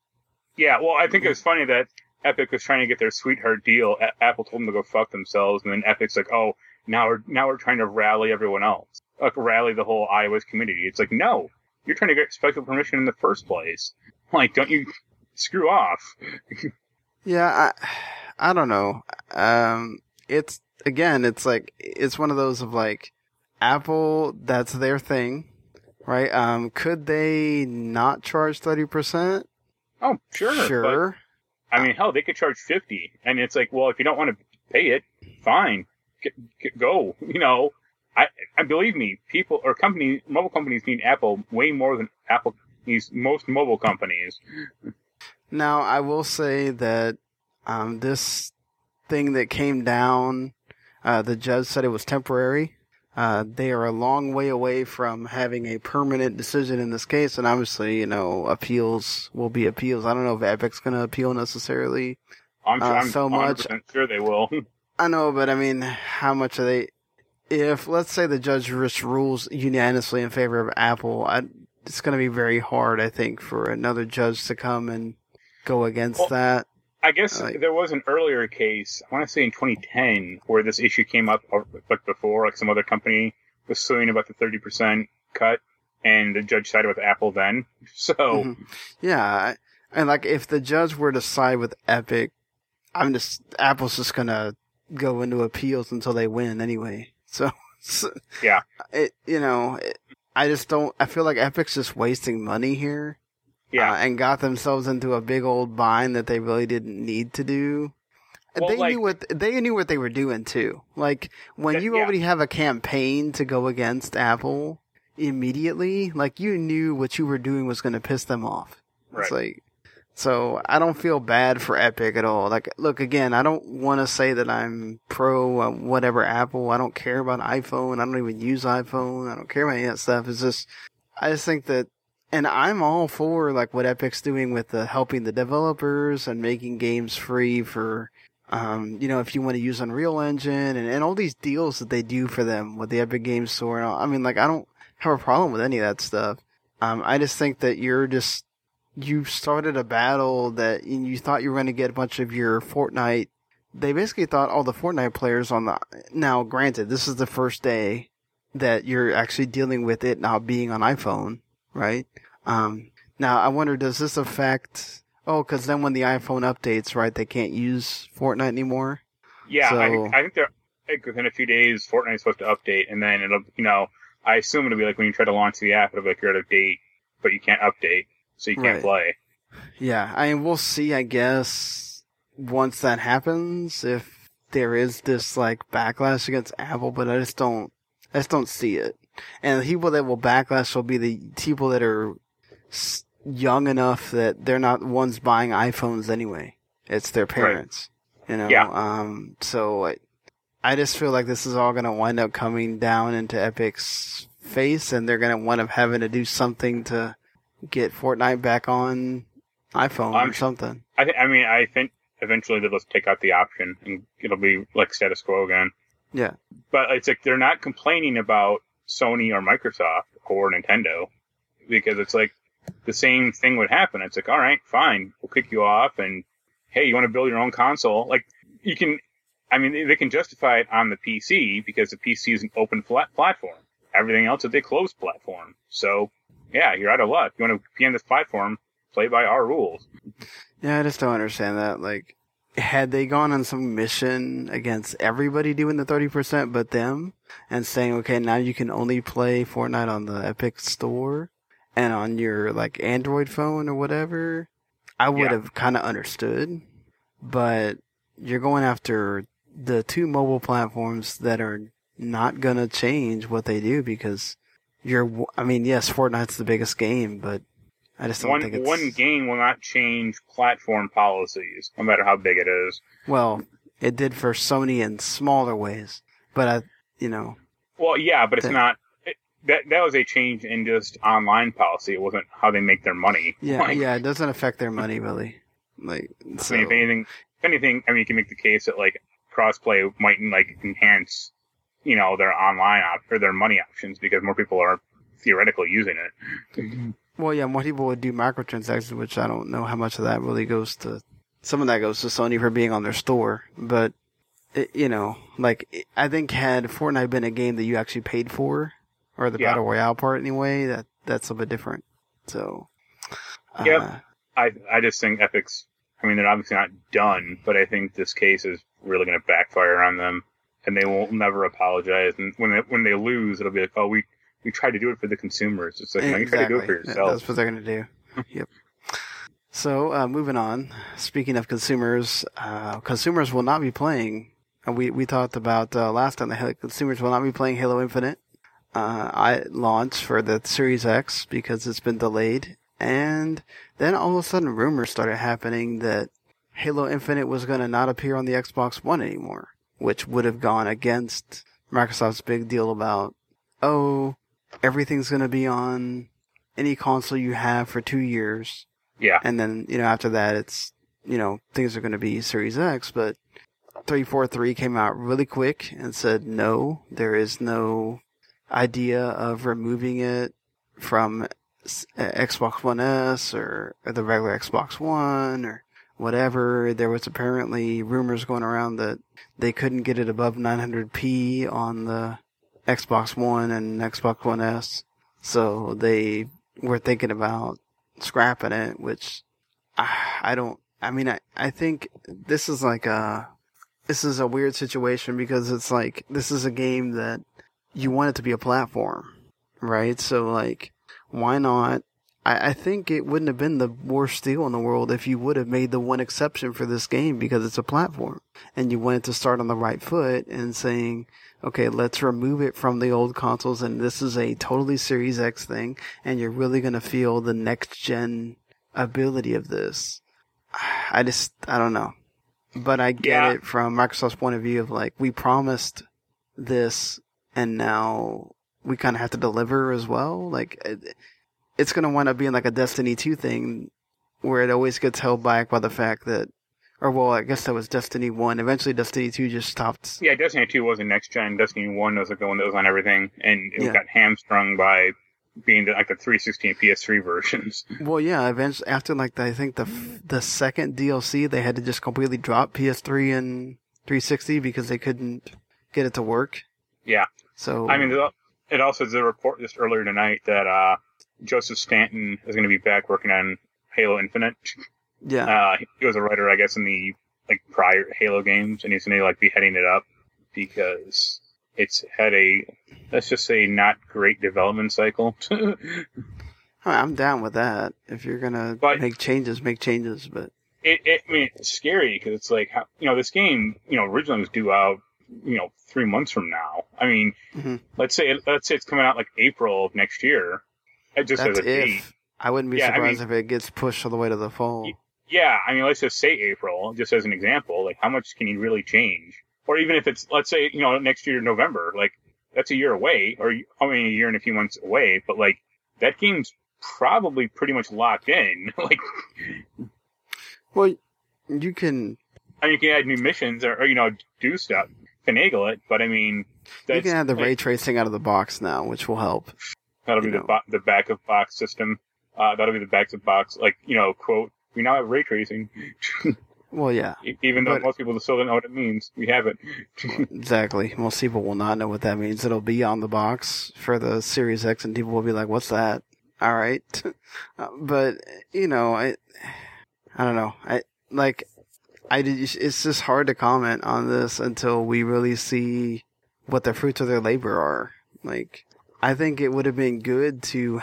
Yeah, well, I think mm-hmm. it was funny that Epic was trying to get their sweetheart deal. A- Apple told them to go fuck themselves, and then Epic's like, "Oh, now we're now we're trying to rally everyone else, like rally the whole iOS community." It's like, no, you're trying to get special permission in the first place. Like, don't you screw off? yeah, I, I don't know. Um, it's, again, it's like, it's one of those of like, Apple, that's their thing, right? Um, could they not charge 30%? Oh, sure, Sure. I mean, hell, they could charge fifty, and it's like, well, if you don't want to pay it, fine, get, get, go. You know, I, I believe me, people or companies, mobile companies need Apple way more than Apple needs most mobile companies. Now, I will say that um, this thing that came down, uh, the judge said it was temporary. Uh, they are a long way away from having a permanent decision in this case, and obviously, you know, appeals will be appeals. I don't know if Epic's going to appeal necessarily. I'm, Uh, I'm so 100% much- sure they will. I know, but I mean, how much are they? If let's say the judge just rules unanimously in favor of Apple, I, it's going to be very hard, I think, for another judge to come and go against Well, that. I guess there was an earlier case, I want to say in 2010, where this issue came up like before, like some other company was suing about the 30% cut, and the judge sided with Apple then. So, Mhm. Yeah, and like if the judge were to side with Epic, I'm just Apple's just gonna go into appeals until they win anyway. So, so Yeah. it you know it, I just don't. I feel like Epic's just wasting money here. yeah. uh, and got themselves into a big old bind that they really didn't need to do. Well, they like- knew what they knew what they were doing too. Like when you yeah. already have a campaign to go against Apple immediately, like you knew what you were doing was going to piss them off. It's Right. like so I don't feel bad for Epic at all. Like look again, I don't want to say that I'm pro uh, whatever Apple. I don't care about iPhone. I don't even use iPhone. I don't care about any of that stuff. It's just I just think that and I'm all for like what Epic's doing with the helping the developers and making games free for um, you know, if you want to use Unreal Engine and, and all these deals that they do for them with the Epic Games Store. And all, I mean, like, I don't have a problem with any of that stuff. Um, I just think that you're just, you started a battle that you thought you were going to get a bunch of your Fortnite. They basically thought all the Fortnite players on the, now granted, this is the first day that you're actually dealing with it not being on iPhone, right? Um, now I wonder, does this affect, oh, cause then when the iPhone updates, right, they can't use Fortnite anymore? Yeah, I, So- think, I think they're like within a few days, Fortnite's supposed to update, and then it'll, you know, I assume it'll be like when you try to launch the app, it'll be like you're out of date, but you can't update, so you can't Right. play. Yeah, I mean, we'll see, I guess, once that happens, if there is this, like, backlash against Apple, but I just don't, I just don't see it. And the people that will backlash will be the people that are young enough that they're not ones buying iPhones anyway. It's their parents, right. you know? Yeah. Um, so I, I just feel like this is all going to wind up coming down into Epic's face and they're going to wind up having to do something to get Fortnite back on iPhone or something. I, th- I mean, I think eventually they'll just take out the option and it'll be like status quo again. Yeah. But it's like they're not complaining about Sony or Microsoft or Nintendo because it's like the same thing would happen. It's like, all right, fine, we'll kick you off, and hey, you want to build your own console? Like, you can. I mean, they can justify it on the PC because the PC is an open flat platform. Everything else is a closed platform. So, yeah, you're out of luck. You want to be on this platform, play by our rules. Yeah, I just don't understand that. Like, had they gone on some mission against everybody doing the 30% but them and saying, okay, now you can only play Fortnite on the Epic store and on your like Android phone or whatever, I would yeah. have kind of understood. But you're going after the two mobile platforms that are not gonna change what they do because you're, I mean, yes, Fortnite's the biggest game, but I just don't one, think it's... one game will not change platform policies, no matter how big it is. Well, it did for Sony in smaller ways, but I, you know. Well, yeah, but it's not. It, that that was a change in just online policy. It wasn't how they make their money. Yeah, like, yeah, it doesn't affect their money really. Like, so. I mean, if anything, if anything, I mean, you can make the case that like crossplay might like enhance, you know, their online op- or their money options because more people are theoretically using it. Well, yeah, more people would do microtransactions, which I don't know how much of that really goes to. Some of that goes to Sony for being on their store, but it, you know, like I think had Fortnite been a game that you actually paid for, or the yeah. battle royale part anyway, that that's a bit different. So, uh, yeah, I I just think Epic's. I mean, they're obviously not done, but I think this case is really going to backfire on them, and they will never apologize. And when they, when they lose, it'll be like, oh, we you try to do it for the consumers. It's like no, you try to do it for yourself. That's what they're going to do. yep. So uh, moving on. Speaking of consumers, uh, consumers will not be playing. We we talked about uh, last time that consumers will not be playing Halo Infinite. Uh, I launched for the Series X because it's been delayed, and then all of a sudden rumors started happening that Halo Infinite was going to not appear on the Xbox One anymore, which would have gone against Microsoft's big deal about, oh, everything's going to be on any console you have for two years. Yeah. And then, you know, after that, it's, you know, things are going to be Series X, but 343 came out really quick and said, no, there is no idea of removing it from uh, Xbox One S or, or the regular Xbox One or whatever. There was apparently rumors going around that they couldn't get it above 900p on the Xbox One and Xbox One S. So they were thinking about scrapping it, which I, I don't, I mean, I, I think this is like a, this is a weird situation because it's like, this is a game that you want it to be a platform, right? So like, why not? I, I think it wouldn't have been the worst deal in the world if you would have made the one exception for this game because it's a platform and you wanted to start on the right foot and saying, okay, let's remove it from the old consoles and this is a totally Series X thing and you're really going to feel the next gen ability of this. I just, I don't know. But I get yeah. it from Microsoft's point of view of like, we promised this and now we kind of have to deliver as well. Like, it's going to wind up being like a Destiny 2 thing where it always gets held back by the fact that or well, I guess that was Destiny One. Eventually, Destiny Two just stopped. Yeah, Destiny Two was a next gen. Destiny One was like the one that was on everything, and it yeah. got hamstrung by being the, like the 360 and PS3 versions. Well, yeah. Eventually, after like the, I think the the second DLC, they had to just completely drop PS3 and 360 because they couldn't get it to work. Yeah. So I mean, it also a report just earlier tonight that uh, Joseph Staten is going to be back working on Halo Infinite. Yeah. Uh, he was a writer, I guess, in the like prior Halo games, and he's going to like be heading it up because it's had a let's just say not great development cycle. I'm down with that. If you're gonna but make changes, make changes. But it, it I mean, it's scary because it's like how, you know this game, you know, originally was due out you know three months from now. I mean, Mhm. let's say let's say it's coming out like April of next year. It just That's as a date. if. I wouldn't be Yeah, I surprised mean- if it gets pushed all the way to the fall. Yeah, I mean, let's just say April, just as an example. Like, how much can you really change? Or even if it's, let's say, you know, next year November, like that's a year away, or I mean, a year and a few months away. But like that game's probably pretty much locked in. like, Well, you can I mean, you can add new missions or, or you know do stuff, finagle it. But I mean, you can add the like, ray tracing out of the box now, which will help. That'll be the bo- the back of box system. Uh, that'll be the back of box, like you know, quote. We now have ray tracing, Well, yeah, even though But- most people still don't know what it means. We have it. exactly. Most people will not know what that means. It'll be on the box for the Series X, and people will be like, "What's that?" All right, Uh, but you know, I, I don't know. I like, I did. It's just hard to comment on this until we really see what the fruits of their labor are. Like, I think it would have been good to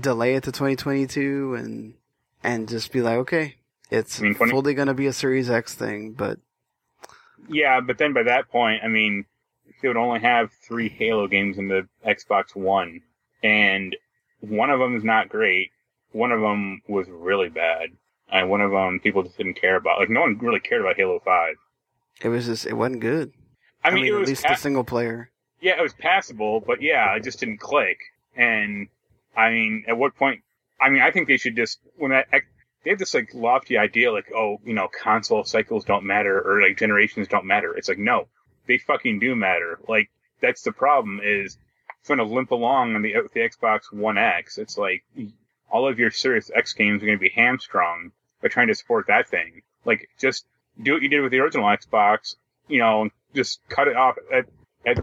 delay it to 2022 and and just be like, okay, it's I mean, 20 fully going to be a Series X thing, but Yeah, but then by that point, I mean, they would only have three Halo games in the Xbox One, and one of them is not great. One of them was really bad, and one of them people just didn't care about. Like no one really cared about Halo Five. it was just it wasn't good. I mean, it at least the single player. Yeah, it was passable, but yeah, it just didn't click. And I mean, at what point? I mean, I think they should just when that they have this like lofty idea, like oh, you know, console cycles don't matter or like generations don't matter. It's like no, they fucking do matter. Like that's the problem is going to limp along on the the Xbox One X. It's like all of your Series X games are going to be hamstrung by trying to support that thing. Like just do what you did with the original Xbox, you know, just cut it off at at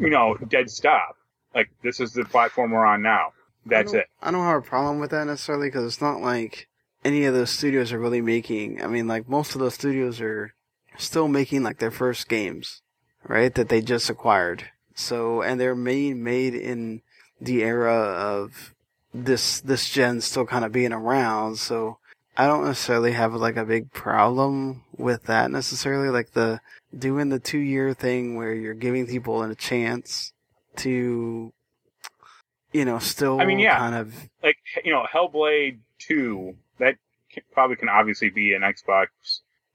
you know dead stop. Like this is the platform we're on now. That's I it. I don't have a problem with that necessarily because it's not like any of those studios are really making. I mean, like most of those studios are still making like their first games, right? That they just acquired. So, and they're made made in the era of this this gen still kind of being around. So, I don't necessarily have like a big problem with that necessarily. Like the doing the two year thing where you're giving people a chance to, you know, still I mean, yeah. kind of Like you know, Hellblade Two. That probably can obviously be an Xbox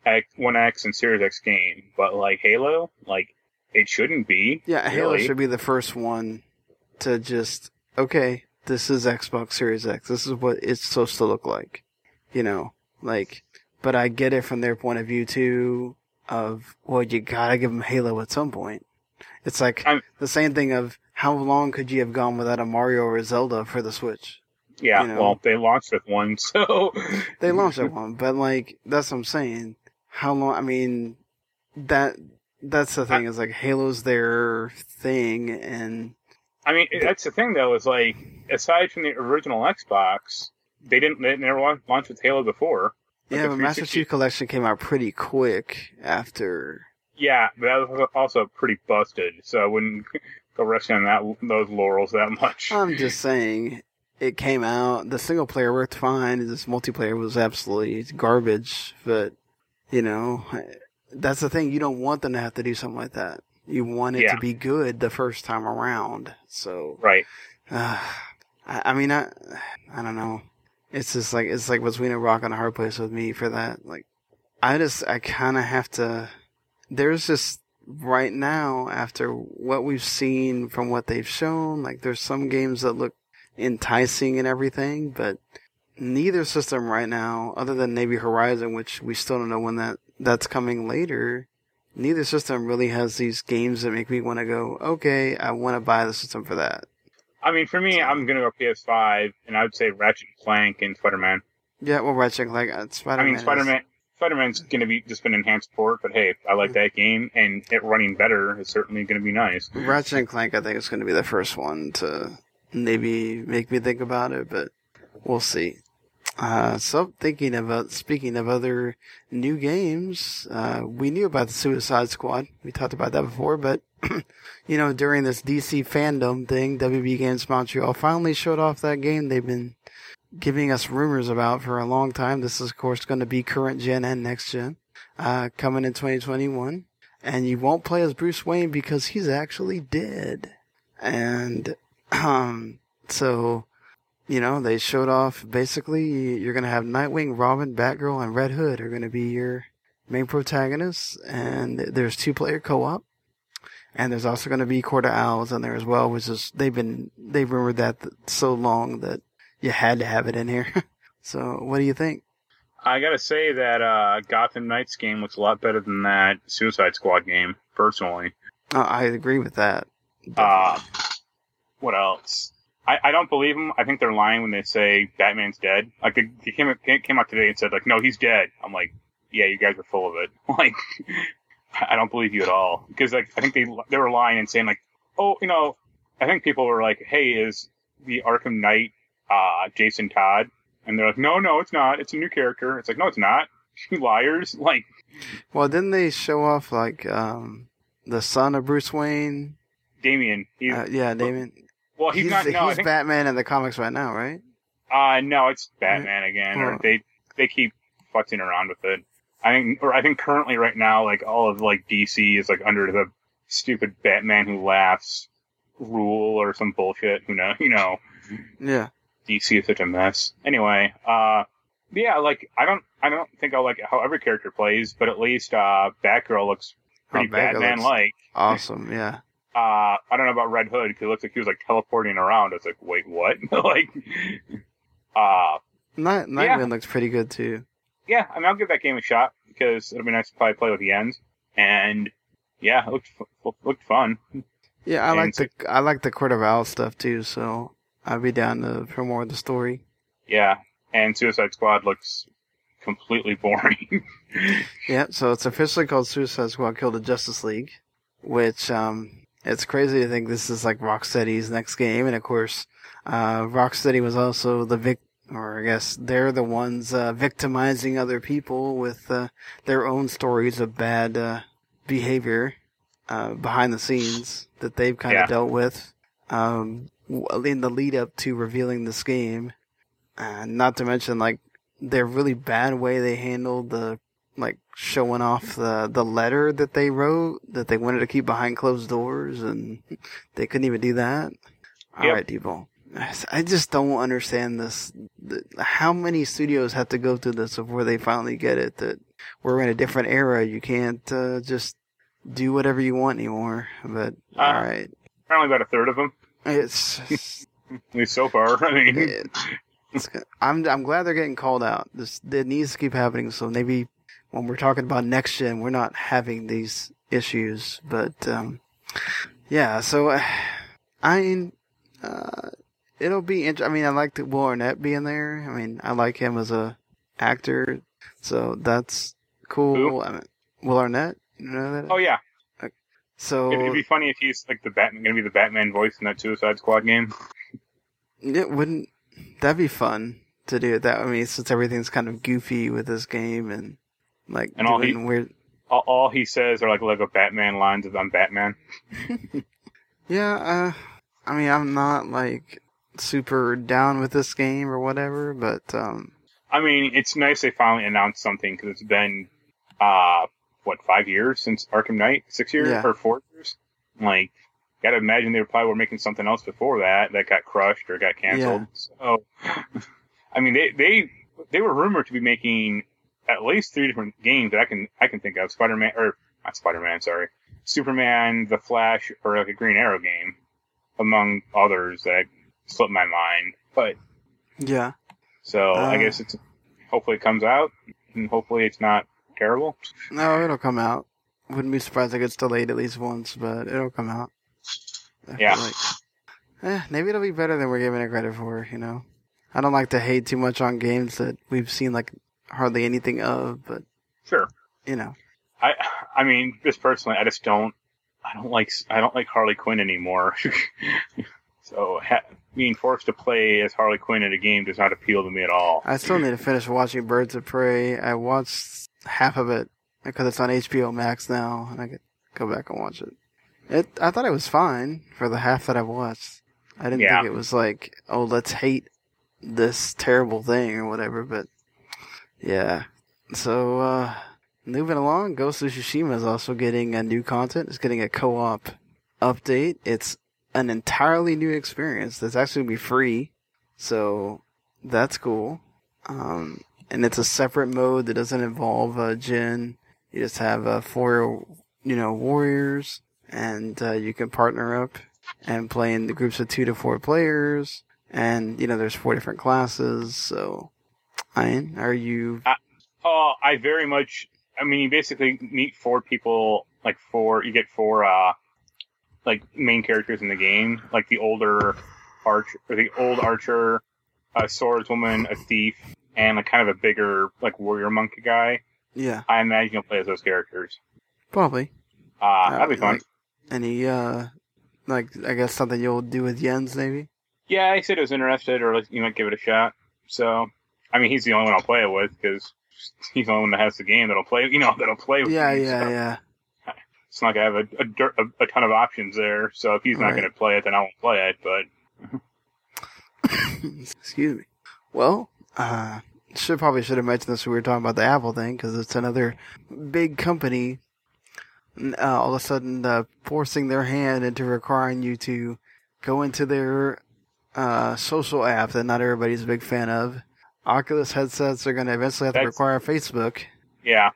X, One X and Series X game, but like Halo, like it shouldn't be. Yeah, Halo really. should be the first one to just okay, this is Xbox Series X. This is what it's supposed to look like. You know, like but I get it from their point of view too of well, you got to give them Halo at some point. It's like I'm- the same thing of how long could you have gone without a Mario or a Zelda for the Switch? Yeah, you know. well, they launched with one, so They launched with one, but like that's what I'm saying. How long? I mean, that that's the thing is like Halo's their thing, and I mean, that's the thing though. Is like aside from the original Xbox, they didn't they never lau- launched with Halo before. Yeah, but Master 360 Chief Collection came out pretty quick after. Yeah, but that was also pretty busted, so I wouldn't go resting on that those laurels that much. I'm just saying, it came out. The single player worked fine. This multiplayer was absolutely garbage. But you know, that's the thing. You don't want them to have to do something like that. You want it Yeah. to be good the first time around. So right. Uh, I, I mean, I, I don't know. It's just like it's like between a rock and a hard place with me for that. Like, I just I kind of have to. There's just right now after what we've seen from what they've shown. Like, there's some games that look enticing and everything, but neither system right now, other than maybe Horizon, which we still don't know when that that's coming later. Neither system really has these games that make me want to go, okay, I want to buy the system for that. I mean, for me, I'm gonna go PS5, and I would say Ratchet and Clank and Spider Man. Yeah, well, Ratchet and Clank, uh, Spider Man. I mean, Spider Man. Spider Man's gonna be just been enhanced port, but hey, I like that game, and it running better is certainly gonna be nice. Ratchet and Clank, I think, is going to be the first one to maybe make me think about it, but we'll see. Uh, so thinking about, speaking of other new games, uh, we knew about the Suicide Squad. We talked about that before, but, you know, during this DC fandom thing, WB Games Montreal finally showed off that game they've been giving us rumors about for a long time. This is, of course, going to be current gen and next gen, uh, coming in 2021. and you won't play as Bruce Wayne because he's actually dead. And um, so you know they showed off basically you're gonna have Nightwing, Robin, Batgirl, and Red Hood are gonna be your main protagonists, and there's two player co op. And there's also going to be Court of Owls in there as well, which is they've been they've rumored that so long that you had to have it in here. so, what do you think? I gotta say that uh, Gotham Knights game looks a lot better than that Suicide Squad game, personally. Uh, I agree with that. Uh, what else? I, I don't believe them. I think they're lying when they say Batman's dead. Like they, they came came out today and said like, no, he's dead. I'm like, yeah, you guys are full of it. Like, I don't believe you at all because like I think they they were lying and saying like, oh, you know, I think people were like, hey, is the Arkham Knight uh, Jason Todd? And they're like, no, no, it's not. It's a new character. It's like, no, it's not. You liars. Like, well, didn't they show off like um the son of Bruce Wayne? Damian. Uh, yeah, Damian. Well, he's, he's not. No, he's think, Batman in the comics right now, right? Uh no, it's Batman again. Or Oh. they they keep futzing around with it. I think, or I think currently right now, like all of like DC is like under the stupid Batman who laughs rule or some bullshit. Who know? You know, Yeah. DC is such a mess. Anyway, uh, yeah, like I don't, I don't think I'll like how every character plays, but at least uh, Batgirl looks pretty Oh, Batman like. Awesome. Yeah. Uh, I don't know about Red Hood because it looks like he was like teleporting around. I was like, wait, what? like, uh, Night Nightwing looks pretty good too. yeah, I mean, I'll give that game a shot because it'll be nice to probably play with the ends. And yeah, it looked fu- looked fun. Yeah, I And like the I like the Court of Owls stuff too. So I'd be down to for more of the story. Yeah, and Suicide Squad looks completely boring. Yeah, so it's officially called Suicide Squad Kill the Justice League, which um it's crazy to think this is like Rocksteady's next game, and of course, uh Rocksteady was also the vic or I guess they're the ones uh, victimizing other people with uh, their own stories of bad uh, behavior uh, behind the scenes that they've kind of Yeah. dealt with um, in the lead up to revealing this game. Uh, not to mention, like their really bad way they handled the like showing off the the letter that they wrote that they wanted to keep behind closed doors, and they couldn't even do that. All Yep. right, Debo. I just don't understand this. How many studios have to go through this before they finally get it that we're in a different era? You can't uh, just do whatever you want anymore. But Uh, all right, Apparently, about a third of them, it's at least so far. I mean, it, I'm I'm glad they're getting called out. This it needs to keep happening. So maybe when we're talking about next gen, we're not having these issues. But um, yeah, so uh, I mean, uh, it'll be. Int- I mean, I like the Will Arnett being there. I mean, I like him as a actor, so that's cool. I mean, Will Arnett, you know that? oh yeah, so it'd, it'd be funny if he's like the Batman, gonna be the Batman voice in that Suicide Squad game. It wouldn't. That'd be fun to do that. I mean, since everything's kind of goofy with this game and like And all he- weird. All, all he says are like Lego Batman lines of "I'm Batman." Yeah, uh, I mean, I'm not like super down with this game or whatever, but um, I mean, it's nice they finally announced something because it's been, uh, what, five years since Arkham Knight? Six years Yeah. or four years? Like, gotta imagine they probably were making something else before that that got crushed or got canceled. So, I mean, they they they were rumored to be making at least three different games that I can I can think of: Spider Man or not Spider Man, sorry, Superman, The Flash, or like a Green Arrow game, among others that slipped my mind. But yeah, so I Uh. guess it's hopefully it comes out and hopefully it's not terrible. no, it'll come out. Wouldn't be surprised if it gets delayed at least once, but it'll come out. I Yeah. Like, eh, maybe it'll be better than we're giving it credit for. You know, I don't like to hate too much on games that we've seen like hardly anything of, but Sure. you know. I I mean, just personally, I just don't I don't like I don't like Harley Quinn anymore. so ha- being forced to play as Harley Quinn in a game does not appeal to me at all. I still need to finish watching Birds of Prey. I watched half of it because it's on HBO Max now, and I could go back and watch it. It, I thought it was fine for the half that I watched. I didn't Yeah. think it was like, oh, let's hate this terrible thing or whatever. But yeah, so uh, moving along, Ghost of Tsushima is also getting a new content. It's getting a co-op update. It's an entirely new experience that's actually gonna be free, so that's cool. Um, and it's a separate mode that doesn't involve uh, Jin. You just have uh, four, you know, warriors, and uh, you can partner up and play in the groups of two to four players. And you know, there's four different classes. So, Ian, are you? Oh, I very much. I mean, you basically meet four people, like four. You get four, uh, like main characters in the game, like the older archer, or the old archer, a swordswoman, a thief, and like kind of a bigger like warrior monk guy. Yeah, I imagine you'll play as those characters. probably. Uh, that'd be fun. like, Any uh, like I guess something you'll do with Jens maybe. Yeah, he said he was interested, or like, you might give it a shot. So, I mean, he's the only one I'll play it with because he's the only one that has the game that'll play. You know, that'll play with. Yeah, me, yeah, so yeah. It's not gonna have a a, a, a ton of options there. So if he's not Right. gonna play it, then I won't play it. But Excuse me. Well, uh, should probably should have mentioned this when we were talking about the Apple thing because it's another big company. uh, all of a sudden, uh, forcing their hand into requiring you to go into their uh, social app that not everybody's a big fan of. Oculus headsets are going to eventually have to That's- require Facebook. yeah,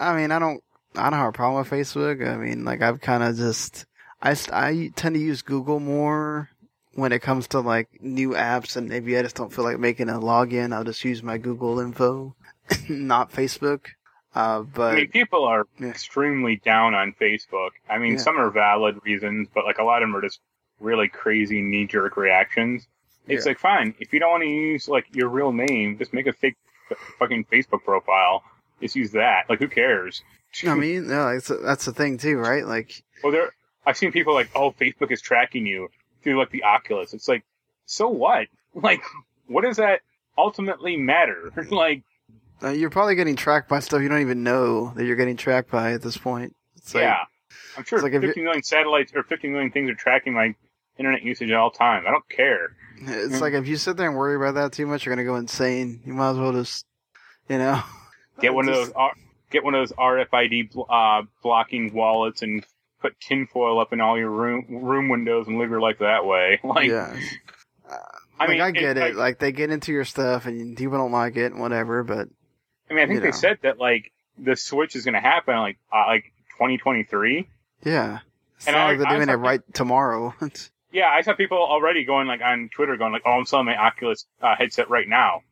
I mean, I don't, I don't have a problem with Facebook. I mean, like I've kind of just, I, I tend to use Google more when it comes to like new apps, and maybe I just don't feel like making a login. I'll just use my Google info, not Facebook. Uh, but I mean, people are Yeah. extremely down on Facebook. I mean, Yeah. some are valid reasons, but like a lot of them are just really crazy knee jerk reactions. It's Yeah. like fine if you don't want to use like your real name, just make a fake f- fucking Facebook profile. Just use that. Like, who cares? I mean, no, it's, that's the thing too, right? Like, Well, there, I've seen people like, oh, Facebook is tracking you through like the Oculus. It's like, so what? Like, what does that ultimately matter? like, uh, you're probably getting tracked by stuff you don't even know that you're getting tracked by at this point. It's like, yeah, I'm sure it's like if 50 million satellites or 50 million things are tracking my internet usage at all time. I don't care. It's Mm. like if you sit there and worry about that too much, you're gonna go insane. You might as well just, you know, Get one of those, R- get one of those RFID bl- uh, blocking wallets and put tinfoil up in all your room room windows and live your life that way. Like, yeah. I like mean, I get it. like- Like they get into your stuff and people don't like it and whatever. But I mean, I think they know. said that like the switch is going to happen like uh, like 2023. yeah, it's And not I- like they're doing it right tomorrow. Yeah, I saw people already going like on Twitter going like, "Oh, I'm selling my Oculus uh, headset right now."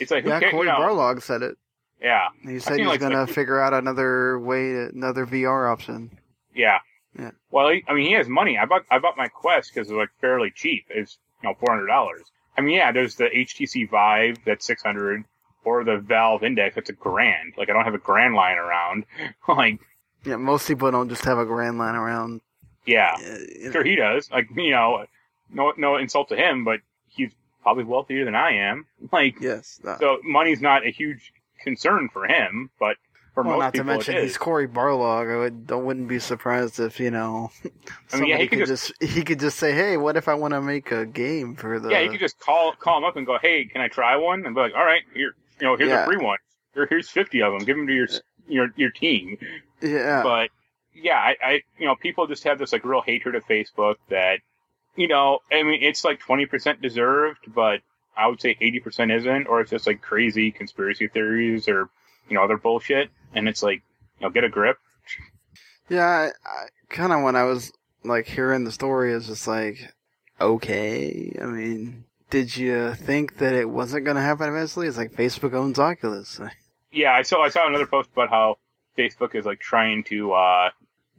It's like, who yeah? Cory You know, Barlog said it. yeah, He said he's like, gonna like- figure out another way, to, another VR option. yeah, Yeah. Well, he, I mean, he has money. I bought I bought my Quest because it was like fairly cheap. It's you know four hundred dollars. I mean, yeah, there's the HTC Vive that's six hundred, or the Valve Index that's a grand. Like I don't have a grand lying around. like, Yeah, most people don't just have a grand line around. Yeah, Uh, sure he does. Like you know, no no insult to him, but he's probably wealthier than I am. Like. yes. uh, So money's not a huge concern for him, but for well, most not to mention he's. Cory Barlog. I would, I wouldn't be surprised if you know. I mean, yeah, he could could just he could just say, "Hey, what if I want to make a game for the?" yeah, you could just call call him up and go, "Hey, can I try one?" And be like, "All right, here, you know, here's Yeah. a free one. Here, here's fifty of them. Give them to your your your team." yeah. But yeah, I, I you know, people just have this like real hatred of Facebook that you know, I mean, it's like twenty percent deserved, but I would say eighty percent isn't, or it's just like crazy conspiracy theories or you know other bullshit, and it's like you know, get a grip. Yeah, I, I kind of when I was like hearing the story, it's just like, okay. I mean, did you think that it wasn't going to happen eventually? It's like Facebook owns Oculus. Yeah, I saw I saw another post about how Facebook is like trying to uh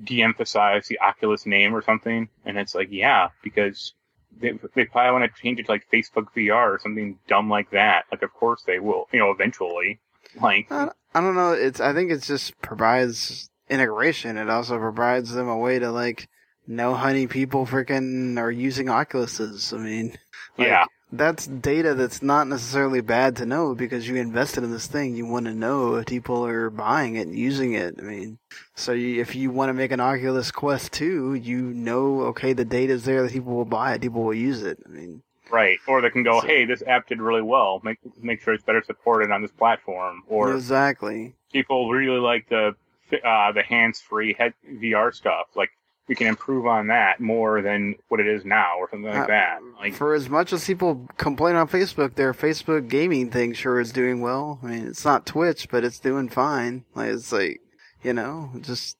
de-emphasize the Oculus name or something, and it's like yeah, because they they probably want to change it to like Facebook VR or something dumb like that. Like of course they will, you know, eventually. Like I, I don't know. It's I think it just provides integration. It also provides them a way to like know how many people freaking are using Oculuses. I mean, like, yeah, that's data that's not necessarily bad to know because you invested in this thing. You want to know if people are buying it and using it. I mean, so you, if you want to make an Oculus Quest 2, you know, okay, the data is there that people will buy it, people will use it. I mean, right. Or they can go, So- hey, this app did really well. Make make sure it's better supported on this platform. Or exactly. people really like the uh, the hands free VR stuff. Like we can improve on that more than what it is now, or something like Uh, that. Like For as much as people complain on Facebook, their Facebook gaming thing sure is doing well. I mean, it's not Twitch, but it's doing fine. Like it's like, you know, just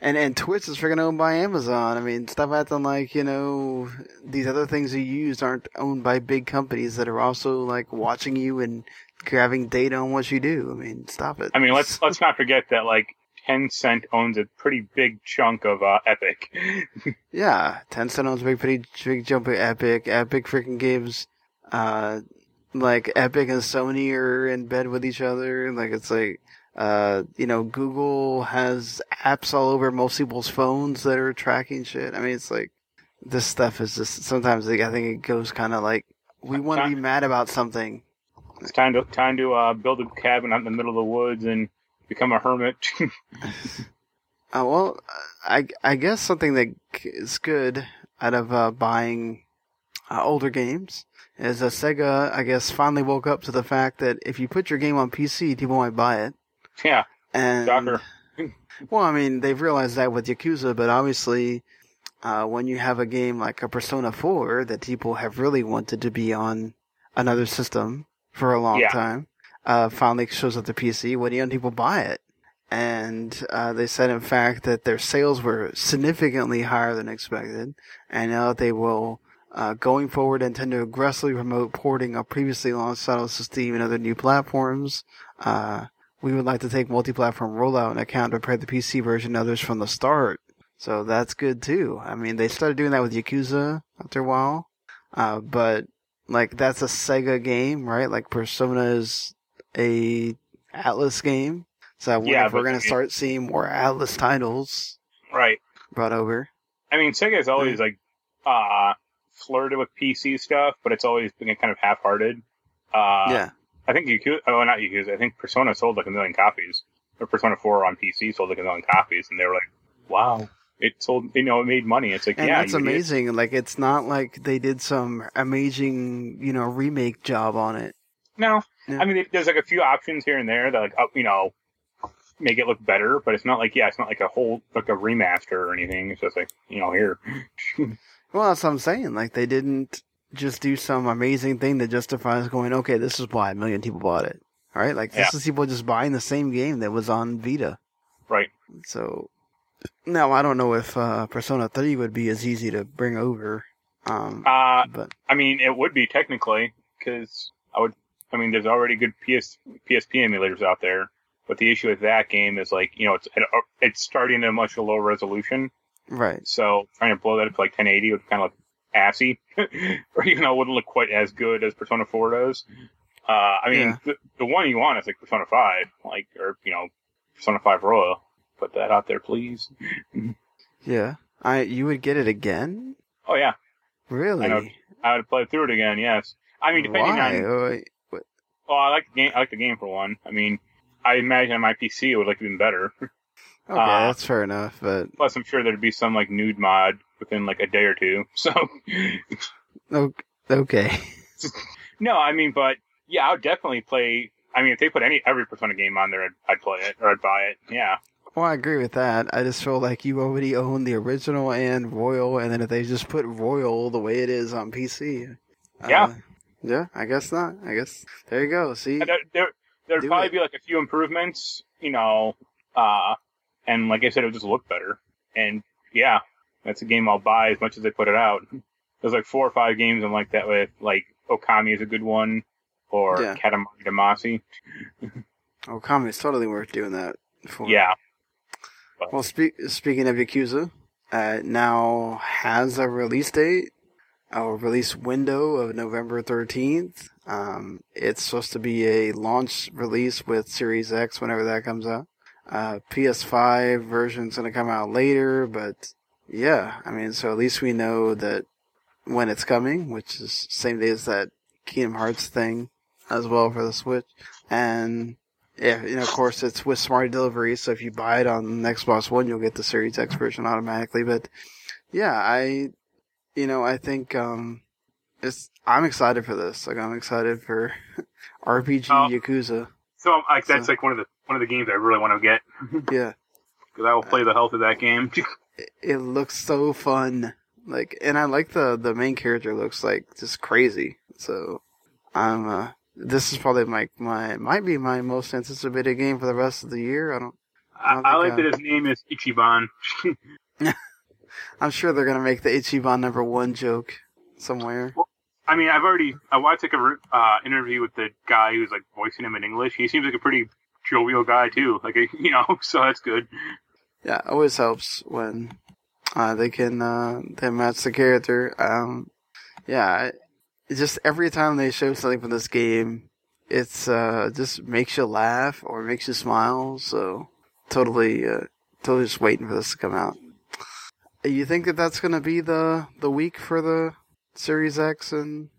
and and Twitch is freaking owned by Amazon. I mean, stop acting like you know these other things you use aren't owned by big companies that are also like watching you and grabbing data on what you do. I mean, stop it. I mean, let's let's not forget that like Tencent owns a pretty big chunk of uh, Epic. Yeah, Tencent owns a big, pretty big jump of Epic. Epic freaking gives, uh, like Epic and Sony are in bed with each other. Like it's like, uh, you know, Google has apps all over most people's phones that are tracking shit. I mean, it's like this stuff is just sometimes like, I think it goes kind of like we want to be mad about something. It's time to time to uh, build a cabin out in the middle of the woods and become a hermit. Uh, well, I I guess something that is good out of uh, buying uh, older games is that Sega, I guess, finally woke up to the fact that if you put your game on PC, people might buy it. yeah, And Shocker. well, I mean, they've realized that with Yakuza, but obviously, uh, when you have a game like a Persona 4 that people have really wanted to be on another system for a long Yeah. time, uh, finally shows up to PC, when young people buy it. And uh, they said, in fact, that their sales were significantly higher than expected, and now that they will, uh, going forward, intend to aggressively promote porting of previously launched titles to Steam and other new platforms. Uh, we would like to take multi-platform rollout into account to prepare the PC version and others from the start. So that's good too. I mean, they started doing that with Yakuza after a while, uh, but like that's a Sega game, right? Like Persona is a Atlus game. So I wonder Yeah, if we're gonna start seeing more Atlus titles right. brought over. I mean, Sega's always like uh flirted with PC stuff, but it's always been kind of half-hearted. Uh, yeah, I think Yakuza, oh, not Yakuza, I think Persona sold like a million copies. Or Persona 4 on PC sold like a million copies, and they were like, wow, it sold, you know, it made money. It's like, and yeah, that's you idiot. amazing. Like it's not like they did some amazing, you know, remake job on it. No. Yeah. I mean, there's like a few options here and there that, like, up, you know, make it look better, but it's not like, yeah, it's not like a whole, like a remaster or anything. It's just like, you know, here. Well, that's what I'm saying. Like they didn't just do some amazing thing that justifies going, okay, this is why a million people bought it. All right, like this Yeah. is people just buying the same game that was on Vita. Right. So now I don't know if uh, Persona 3 would be as easy to bring over. Um, Uh, but I mean, it would be technically, because I would, I mean, there's already good PS, PSP emulators out there, but the issue with that game is like, you know, it's, it's starting at a much lower resolution. right, So trying to blow that up to like 1080 would kind of look assy, or you know, wouldn't look quite as good as Persona 4 does. Uh, I mean, Yeah. the, the one you want is like Persona 5, like, or you know, Persona 5 Royal. Put that out there, please. yeah. I you would get it again? Oh yeah, Really? I know. I would play through it again. Yes. I mean, depending Why? on. Oh. Well, I like the game. I like the game for one. I mean, I imagine on my PC it would look even better. Okay, Uh, that's fair enough. But Plus, I'm sure there'd be some like nude mod within like a day or two. So, okay. no, I mean, but yeah, I would definitely play. I mean, if they put any every Persona game on there, I'd, I'd play it or I'd buy it. Yeah, Well, I agree with that. I just feel like you already own the original and Royal, and then if they just put Royal the way it is on PC, Yeah. uh, yeah, I guess not. I guess there you go. See, there, there there'd probably it. be like a few improvements, you know, uh, and like I said, it would just look better. And yeah, that's a game I'll buy as much as they put it out. There's like four or five games I'm like that with. Like Okami is a good one, or Yeah. Katamari Damacy. Okami is totally worth doing that for. Yeah, Well, spe- speaking of Yakuza, uh, it now has a release date, a release window of November 13th. Um, it's supposed to be a launch release with Series X whenever that comes out. Uh, PS5 version's gonna come out later, but yeah, I mean, so at least we know that when it's coming, which is same day as that Kingdom Hearts thing as well for the Switch. And yeah, you know, of course, it's with smart delivery, so if you buy it on Xbox One, you'll get the Series X version automatically. But yeah, I, you know, I think um, it's I'm excited for this. Like, I'm excited for RPG Oh. Yakuza. so like that's So- like one of the one of the games I really want to get Yeah, because I will play the health of that game. it, it looks so fun. Like, and I like the the main character looks like just crazy. So, I'm uh, this is probably my my might be my most anticipated game for the rest of the year. I don't. I, don't I like uh, that his name is Ichiban. I'm sure they're gonna make the Ichiban number one joke somewhere. I mean, I've already I watched like a uh, interview with the guy who's like voicing him in English. He seems like a pretty jovial guy too. Like you know, so that's good. Yeah, always helps when uh, they can uh, they match the character. Um, yeah, it just every time they show something from this game, it's uh, just makes you laugh or makes you smile. So totally, uh, totally just waiting for this to come out. You think that that's gonna be the the week for the Series X and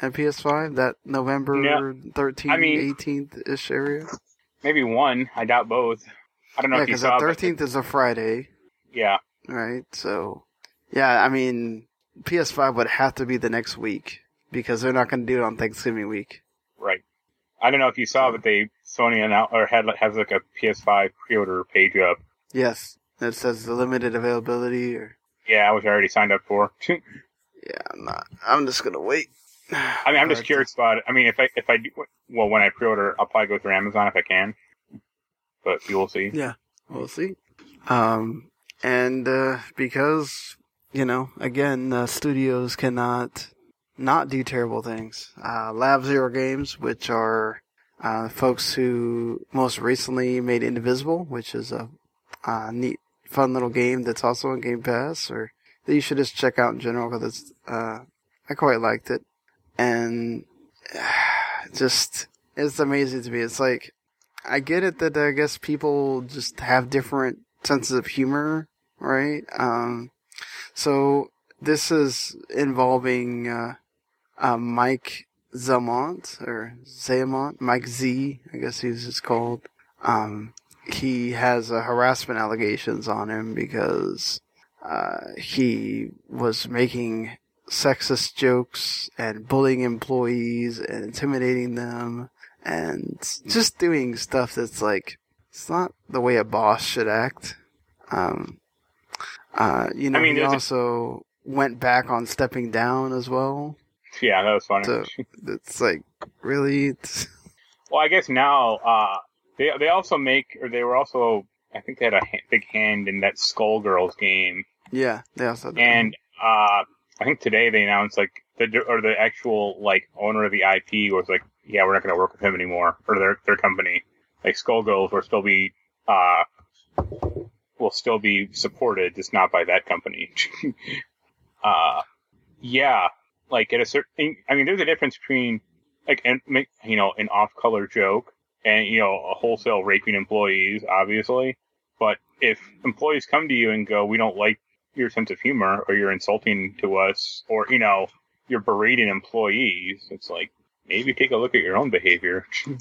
and PS5? That November Yeah. thirteenth, I mean- eighteenth ish area. Maybe one. I doubt both. I don't know Yeah, if you because the saw. but- thirteenth is a Friday. Yeah, Right. So, yeah, I mean, PS5 would have to be the next week because they're not going to do it on Thanksgiving week. right. I don't know if you saw, but they Sony announced or had has like a PS5 pre-order page up. Yes, it says the limited availability. Or Yeah, which I already signed up for. yeah, I'm not. I'm just gonna wait. I mean, I'm just curious about it. I mean, if I if I do, well, when I pre-order, I'll probably go through Amazon if I can. But you will see. Yeah, we'll see. Um, and uh, because you know, again, uh, studios cannot not do terrible things. Uh, Lab Zero Games, which are uh, folks who most recently made Indivisible, which is a, uh neat, fun little game that's also on Game Pass, or that you should just check out in general because it's uh, I quite liked it, and just it's amazing to me. It's like I get it that I guess people just have different senses of humor, right? Um, so this is involving uh, uh, Mike Zaimont or Zaimont, Mike Z, I guess he's just called. Um, he has uh, harassment allegations on him because uh, he was making sexist jokes and bullying employees and intimidating them and just doing stuff that's like it's not the way a boss should act. Um, uh, you know, I mean, he there's a- also went back on stepping down as well. Yeah, that was funny. So it's like really, it's, Well, I guess now uh, they they also make or they were also I think they had a ha- big hand in that Skullgirls game, yeah. They also Did. and uh, I think today they announced like the or the actual like owner of the IP was like, yeah, we're not going to work with him anymore or their their company. Like Skullgirls will still be uh will still be supported, just not by that company. uh, yeah, like at a certain, I mean, there's a difference between like and make you know an off-color joke and you know a wholesale raping employees, obviously. But if employees come to you and go, "We don't like your sense of humor," or "You're insulting to us," or you know you're berating employees, it's like maybe take a look at your own behavior.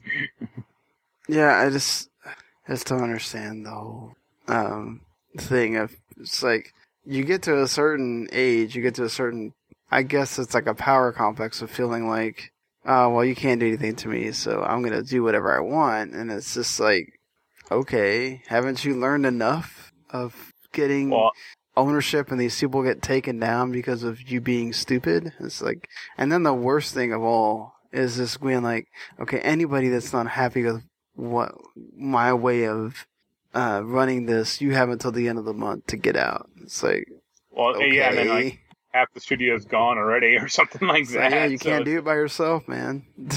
Yeah, I just, I just don't understand the whole um, thing of it's like you get to a certain age, you get to a certain, I guess it's like a power complex of feeling like, oh well, you can't do anything to me, so I'm gonna do whatever I want, and it's just like, okay, haven't you learned enough of getting well, ownership and these people get taken down because of you being stupid. It's like, and then the worst thing of all is this being like, okay, anybody that's not happy with what my way of uh, running this, you have until the end of the month to get out. It's like, well, okay, yeah, and then like half the studio's gone already, or something like that. yeah, you So can't do it by yourself, man.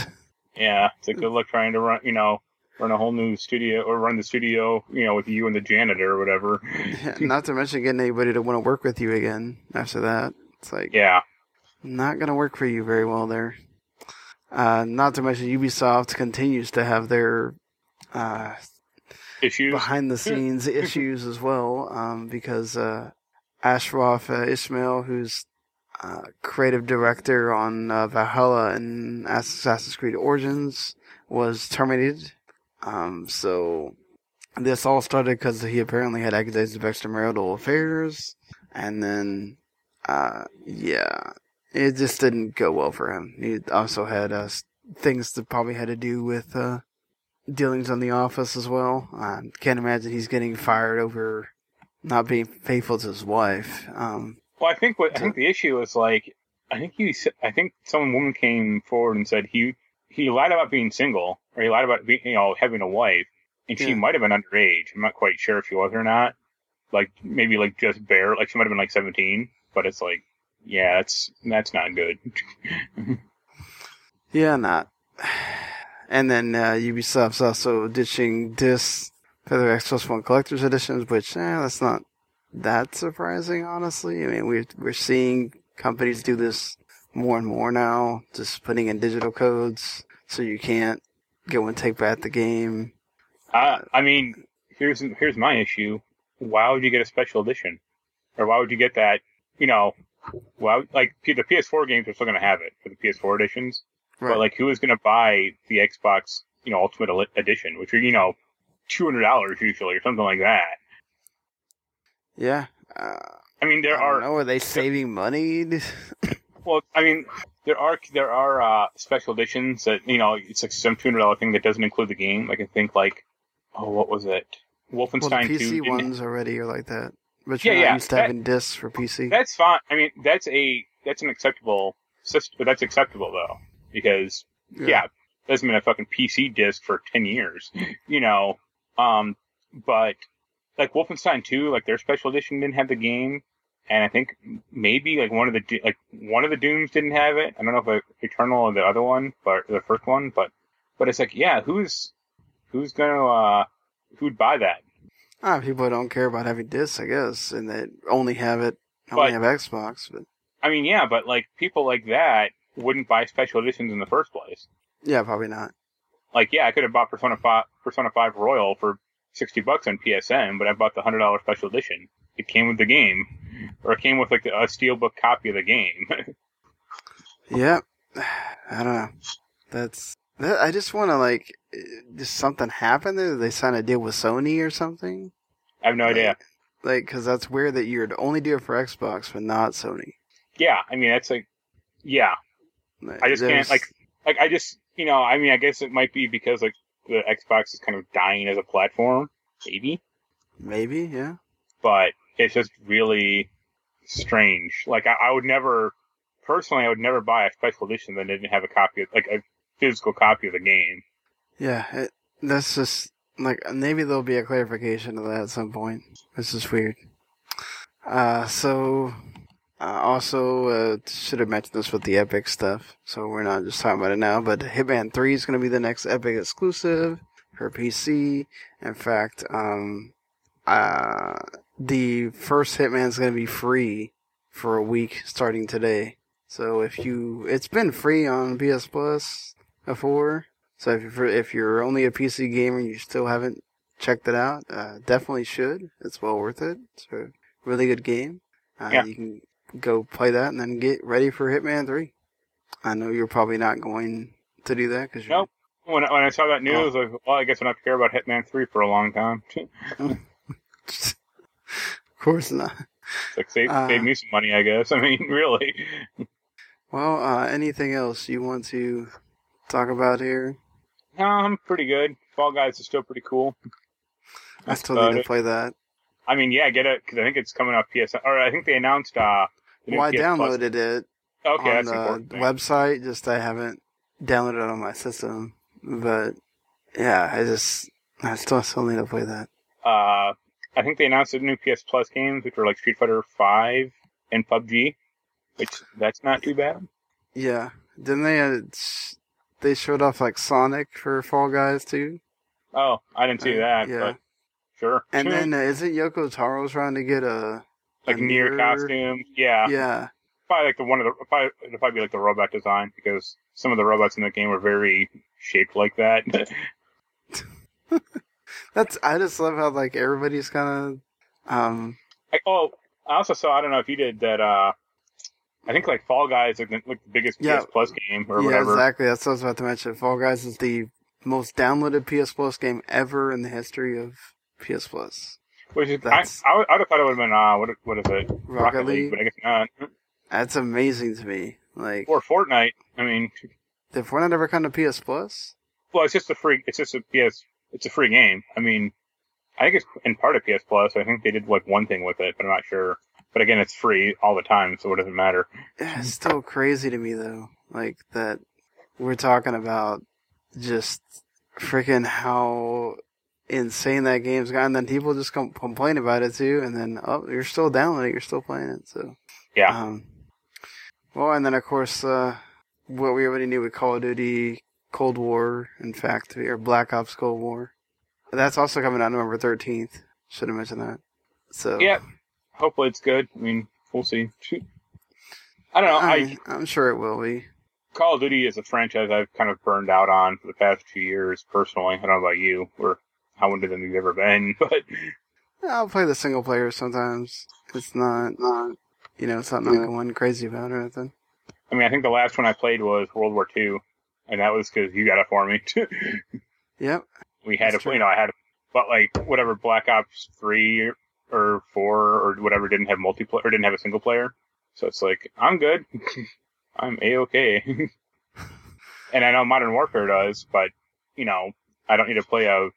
Yeah, it's a good luck trying to run, you know, run a whole new studio or run the studio, you know, with you and the janitor or whatever. Yeah, not to mention getting anybody to want to work with you again after that. It's like, Yeah, not going to work for you very well there. Uh, not to mention Ubisoft continues to have their uh, issues. behind the scenes issues as well, um, because uh, Ashraf uh, Ismail, who's uh, creative director on uh, Valhalla and Assassin's Creed Origins, was terminated. Um, so this all started because he apparently had accusations of extramarital affairs, and then, uh, yeah, it just didn't go well for him. He also had uh, things that probably had to do with uh, dealings on the office as well. I can't imagine he's getting fired over not being faithful to his wife. Um, well, I think what I think the issue is like I think he I think some woman came forward and said he he lied about being single or he lied about being you know having a wife and she Yeah. might have been underage. I'm not quite sure if she was or not. Like maybe like just bare like she might have been like 17, but it's like yeah, that's that's not good. yeah, not. And then uh, Ubisoft's also ditching discs for their Xbox One Collector's Editions, which eh, that's not that surprising, honestly. I mean, we're we're seeing companies do this more and more now, just putting in digital codes so you can't go and take back the game. Uh, I mean, here's here's my issue. Why would you get a special edition, or why would you get that? You know, why like the PS4 games are still going to have it for the PS4 editions, but like who is going to buy the Xbox, you know, Ultimate Edition, which are you know, two hundred dollars usually or something like that. yeah. Uh, I mean, there I are know. Are they saving money? well, I mean, there are there are uh, special editions that you know it's like some two hundred dollar thing that doesn't include the game. Like I think like, oh, what was it? well, Wolfenstein Two. PC didn't- ones already are like that. But Yeah, yeah, used to that- having discs for PC. That's fine. I mean, that's a that's an acceptable system, but that's acceptable though because yeah, doesn't been a fucking PC disc for ten years, you know. Um, but like Wolfenstein Two, like their special edition didn't have the game, and I think maybe like one of the like one of the Dooms didn't have it. I don't know if like, Eternal or the other one, but the first one, but but it's like yeah, who's who's gonna uh who'd buy that? Ah, people don't care about having discs, I guess, and they only have it, only But- have Xbox. But I mean, yeah, but like people like that wouldn't buy special editions in the first place. yeah, probably not. Like yeah, I could have bought Persona Five Persona Five Royal for sixty bucks on PSN, but I bought the hundred dollar special edition. It came with the game, or it came with like a steelbook copy of the game. Yeah, I don't know. That's that. I just want to like, eh, just something happened. there. They sign a deal with Sony or something. I have no idea. Like, because that's weird that you'd only do it for Xbox, but not Sony. Yeah, I mean that's like, yeah, Like, I just can't like, like I just you know, I mean I guess it might be because like the Xbox is kind of dying as a platform, maybe, maybe, yeah. but it's just really strange. Like I, I would never, personally, I would never buy a special edition that didn't have a copy of like a physical copy of the game. Yeah, it, that's just like maybe there'll be a clarification of that at some point. It's just weird. Uh, so uh, also uh, should have mentioned this with the Epic stuff, so we're not just talking about it now. But Hitman Three is going to be the next Epic exclusive for PC. In fact, um, uh, the first Hitman is going to be free for a week starting today. So if you, it's been free on PS Plus before. So if you're, if you're only a PC gamer and you still haven't checked it out, uh, definitely should. It's well worth it. It's a really good game. Uh, Yeah. You can go play that and then get ready for Hitman 3. I know you're probably not going to do that because Nope. When I, when I saw that news, I was like, well, I guess have to care about Hitman 3 for a long time. of course not. It's like, save, Uh. save me some money, I guess. I mean, really. Well, uh, anything else you want to talk about here? No, I'm pretty good. Fall Guys is still pretty cool. I still need to it. play that. I mean, yeah, get it, because I think it's coming off PSN. Or I think they announced, uh, Well, I downloaded it Okay, on the website. Just I haven't downloaded it on my system. But yeah, I just I still still need to play that. Uh, I think they announced the new PS Plus games, which were like Street Fighter 5 and PUBG, which that's not too bad. Yeah, didn't they? Uh, they showed off like Sonic for Fall Guys too. Oh, I didn't see Uh, that, yeah. but sure. And then uh, isn't Yoko Taro trying to get a like NieR costumes, yeah. Yeah, Probably like the one of the probably it'll probably be like the robot design because some of the robots in the game were very shaped like that. that's. I just love how like everybody's kind of um Like, oh, I also saw I don't know if you did that. uh I think like Fall Guys like the, like the biggest Yeah. PS Plus game or yeah whatever. exactly. That's what I was about to mention. Fall Guys is the most downloaded PS Plus game ever in the history of PS Plus. Which is I, I, would- I would have thought it would have been uh what what is it Rocket League. but I guess not. That's amazing to me. Like, Or Fortnite. I mean, did Fortnite ever come to PS Plus? Well, it's just a free. It's just a PS. It's a free game. I mean, I think it's in part of PS Plus. I think they did like one thing with it, but I'm not sure. But again, it's free all the time, so it doesn't matter. It's still crazy to me though, like that we're talking about just freaking how insane that game's got, and then people just come complain about it too, and then oh, you're still downloading, it, you're still playing it, so Yeah. Um, well, and then of course, uh, what we already knew with Call of Duty Cold War, in fact, or Black Ops Cold War, that's also coming out November 13th. Should have mentioned that. So Yeah. Hopefully, it's good. I mean, we'll see. Shoot. I don't know. I, I, I'm sure it will be. Call of Duty is a franchise I've kind of burned out on for the past few years personally. I don't know about you or how into them you've ever been, but I'll play the single player sometimes. It's not, not you know, something I'm going crazy about or anything. I mean, I think the last one I played was World War II, and that was because you got it for me. Yep. we had That's true. you know, I had, but like whatever Black Ops three or four or whatever didn't have multiplayer or didn't have a single player, so it's like I'm good, I'm a okay. and I know Modern Warfare does, but you know, I don't need to play a,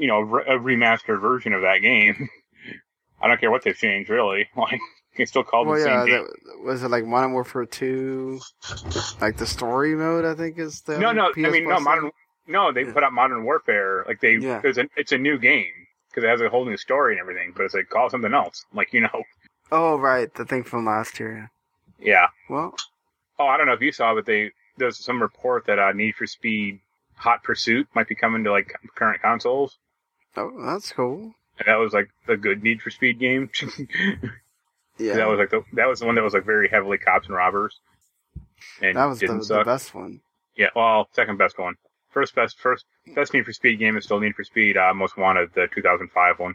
you know, a remastered version of that game. I don't care what they've changed, really. Like it's still called Well, the yeah, same game. that, was it like Modern Warfare 2? Like the story mode, I think is the No, no, I PS mean no modern. No, they Yeah. put out Modern Warfare. Like they, Yeah. it's a it's a new game because it has a whole new story and everything. But it's like call it something else. Like you know, Oh, right, the thing from last year. yeah. Well, Oh, I don't know if you saw, but they there's some report that uh, Need for Speed Hot Pursuit might be coming to like current consoles. Oh, that's cool. And that was like a good Need for Speed game. Yeah, That was like the that was the one that was like very heavily cops and robbers. And that was the, the best one. Yeah, well, second best one. First best first best Need for Speed game is still Need for Speed uh, Most Wanted, the 2005 one,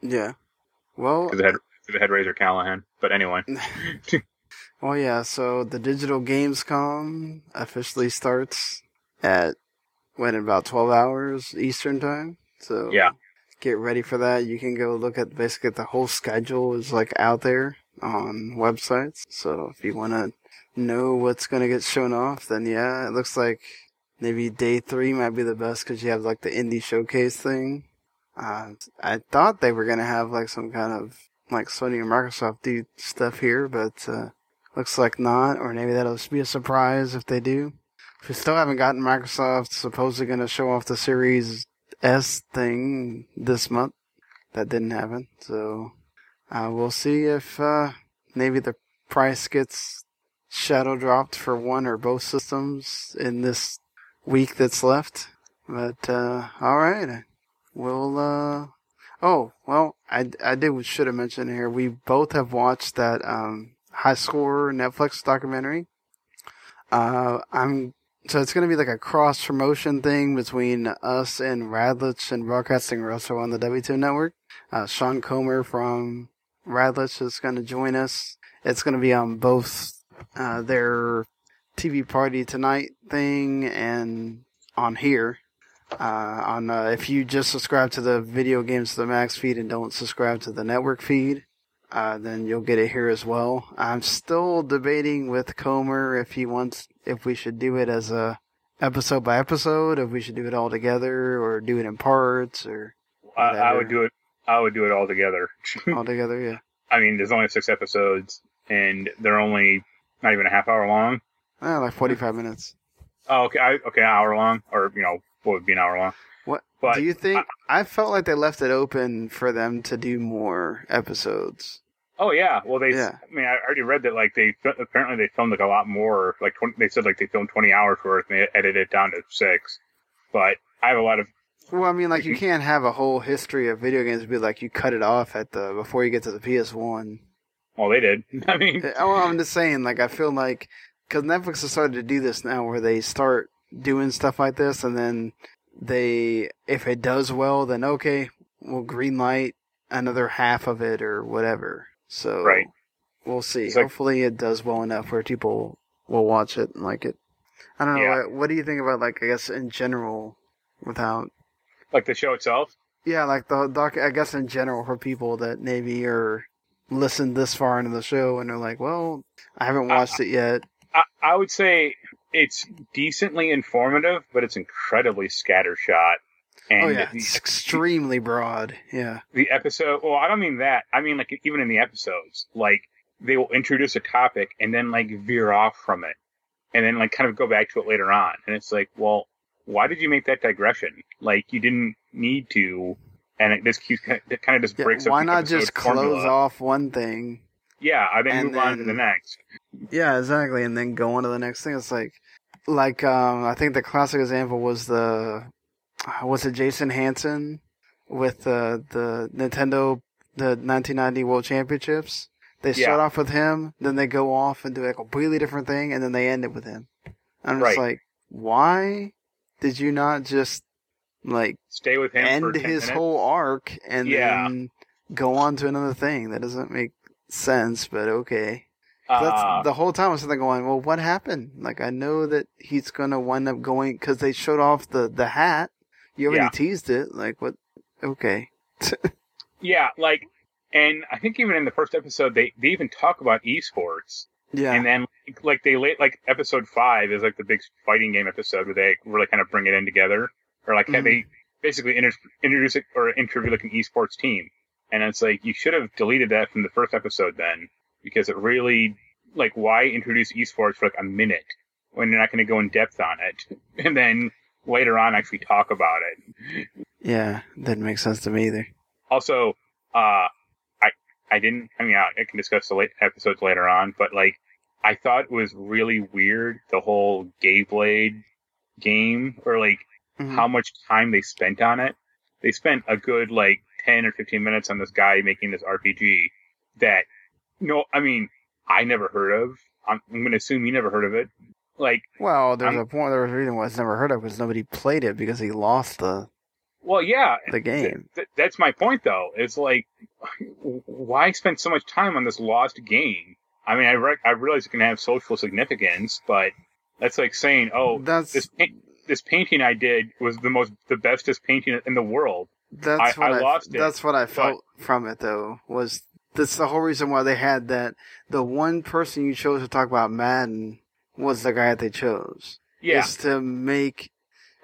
Yeah. Well, because it had it had Razor Callahan. But anyway, well, yeah. So the digital Gamescom officially starts at when in about twelve hours Eastern time. So Yeah. get ready for that. You can go look at basically the whole schedule is like out there on websites. So if you want to know what's gonna get shown off, then yeah, it looks like maybe day three might be the best because you have like the indie showcase thing. Uh, I thought they were gonna have like some kind of like Sony and Microsoft do stuff here, but uh, looks like not. Or maybe that'll be a surprise if they do. If We still haven't gotten Microsoft supposedly gonna show off the Series S thing this month. That didn't happen, so uh, we'll see if uh, maybe the price gets shadow dropped for one or both systems in this week that's left. But uh, all right, we'll. Uh, oh well, I I did should have mentioned here. We both have watched that um, high score Netflix documentary. Uh, I'm so it's going to be like a cross promotion thing between us and Radlich and Broadcasting Russell on the W2 network. Uh, Sean Comer from Radlich is going to join us. It's going to be on both uh, their TV party tonight thing and on here. Uh, on uh, if you just subscribe to the video games to the max feed and don't subscribe to the network feed, uh, then you'll get it here as well. I'm still debating with Comer if he wants if we should do it as a episode by episode, if we should do it all together or do it in parts or I, I would do it. I would do it all together. all together. Yeah. I mean, there's only six episodes, and they're only not even a half hour long. Ah, like 45 minutes. Oh, okay, I, okay, an hour long, or you know, what would be an hour long? What But do you think? I, felt like they left it open for them to do more episodes. Oh yeah, well they. Yeah. I mean, I already read that like they apparently they filmed like a lot more. Like 20, they said like they filmed 20 hours worth, and they edited it down to six. But I have a lot of Well, I mean, like you can't have a whole history of video games be like you cut it off at the before you get to the PS One. well, they did. I mean, Oh, I'm just saying, like I feel like because Netflix has started to do this now, where they start doing stuff like this, and then they, if it does well, then okay, we'll green light another half of it or whatever. So Right. we'll see. It's like- Hopefully, it does well enough where people will watch it and like it. I don't know. Yeah. What, what do you think about like I guess in general, without like the show itself. yeah, like the doc. I guess in general for people that maybe are listened this far into the show and they're like, well, I haven't I- watched it yet. I, I would say it's decently informative, but it's incredibly scattershot. And oh yeah, the, it's extremely broad. Yeah. the episode. Well, I don't mean that. I mean like even in the episodes, like they will introduce a topic and then like veer off from it, and then like kind of go back to it later on. And it's like, well, why did you make that digression? Like you didn't need to. And it just keeps it kind of just Yeah, breaks up. why the not just close off one thing? Yeah, I then move on to the next. Yeah, exactly, and then go on to the next thing. It's like, like um, I think the classic example was the, was it Jason Hansen with the the Nintendo the 1990 World Championships? They start Yeah. off with him, then they go off and do a completely different thing, and then they end it with him. I'm just Right. like, why did you not just like Stay with him end 10 his minutes. whole arc and Yeah. then go on to another thing? That doesn't make sense, but okay. Uh, That's the whole time I was sitting going, well, what happened? Like, I know that he's gonna wind up going because they showed off the the hat. You already Yeah. teased it. Like, what? Okay. yeah, like, and I think even in the first episode, they they even talk about esports, Yeah. and then like they late like episode five is like the big fighting game episode where they really kind of bring it in together, or like Mhm. they basically inter- introduce it or interview like an esports team, and it's like you should have deleted that from the first episode then because it really like why introduce esports for like a minute when you're not going to go in depth on it, and then later on actually talk about it. yeah. Didn't make sense to me either. Also, uh, I I didn't. I mean, I, I can discuss the late episodes later on, but like, I thought it was really weird the whole Gay Blade game, or like Mhm. how much time they spent on it. They spent a good like ten or fifteen minutes on this guy making this RPG that, no, I mean, I never heard of. I'm, I'm going to assume you never heard of it. Like, Well, there's I'm- a point. There was a reason why it's never heard of because nobody played it because he lost the well, yeah, the game. Th- that's my point, though. It's like, why spend so much time on this lost game? I mean, I re- I realize it can have social significance, but that's like saying, oh, that's this pa- this painting I did was the most the bestest painting in the world. That's I- what I I, lost it, That's what I felt from it, though. Was that's the whole reason why they had that? The one person you chose to talk about Madden was the guy that they chose. Yeah, Is to make,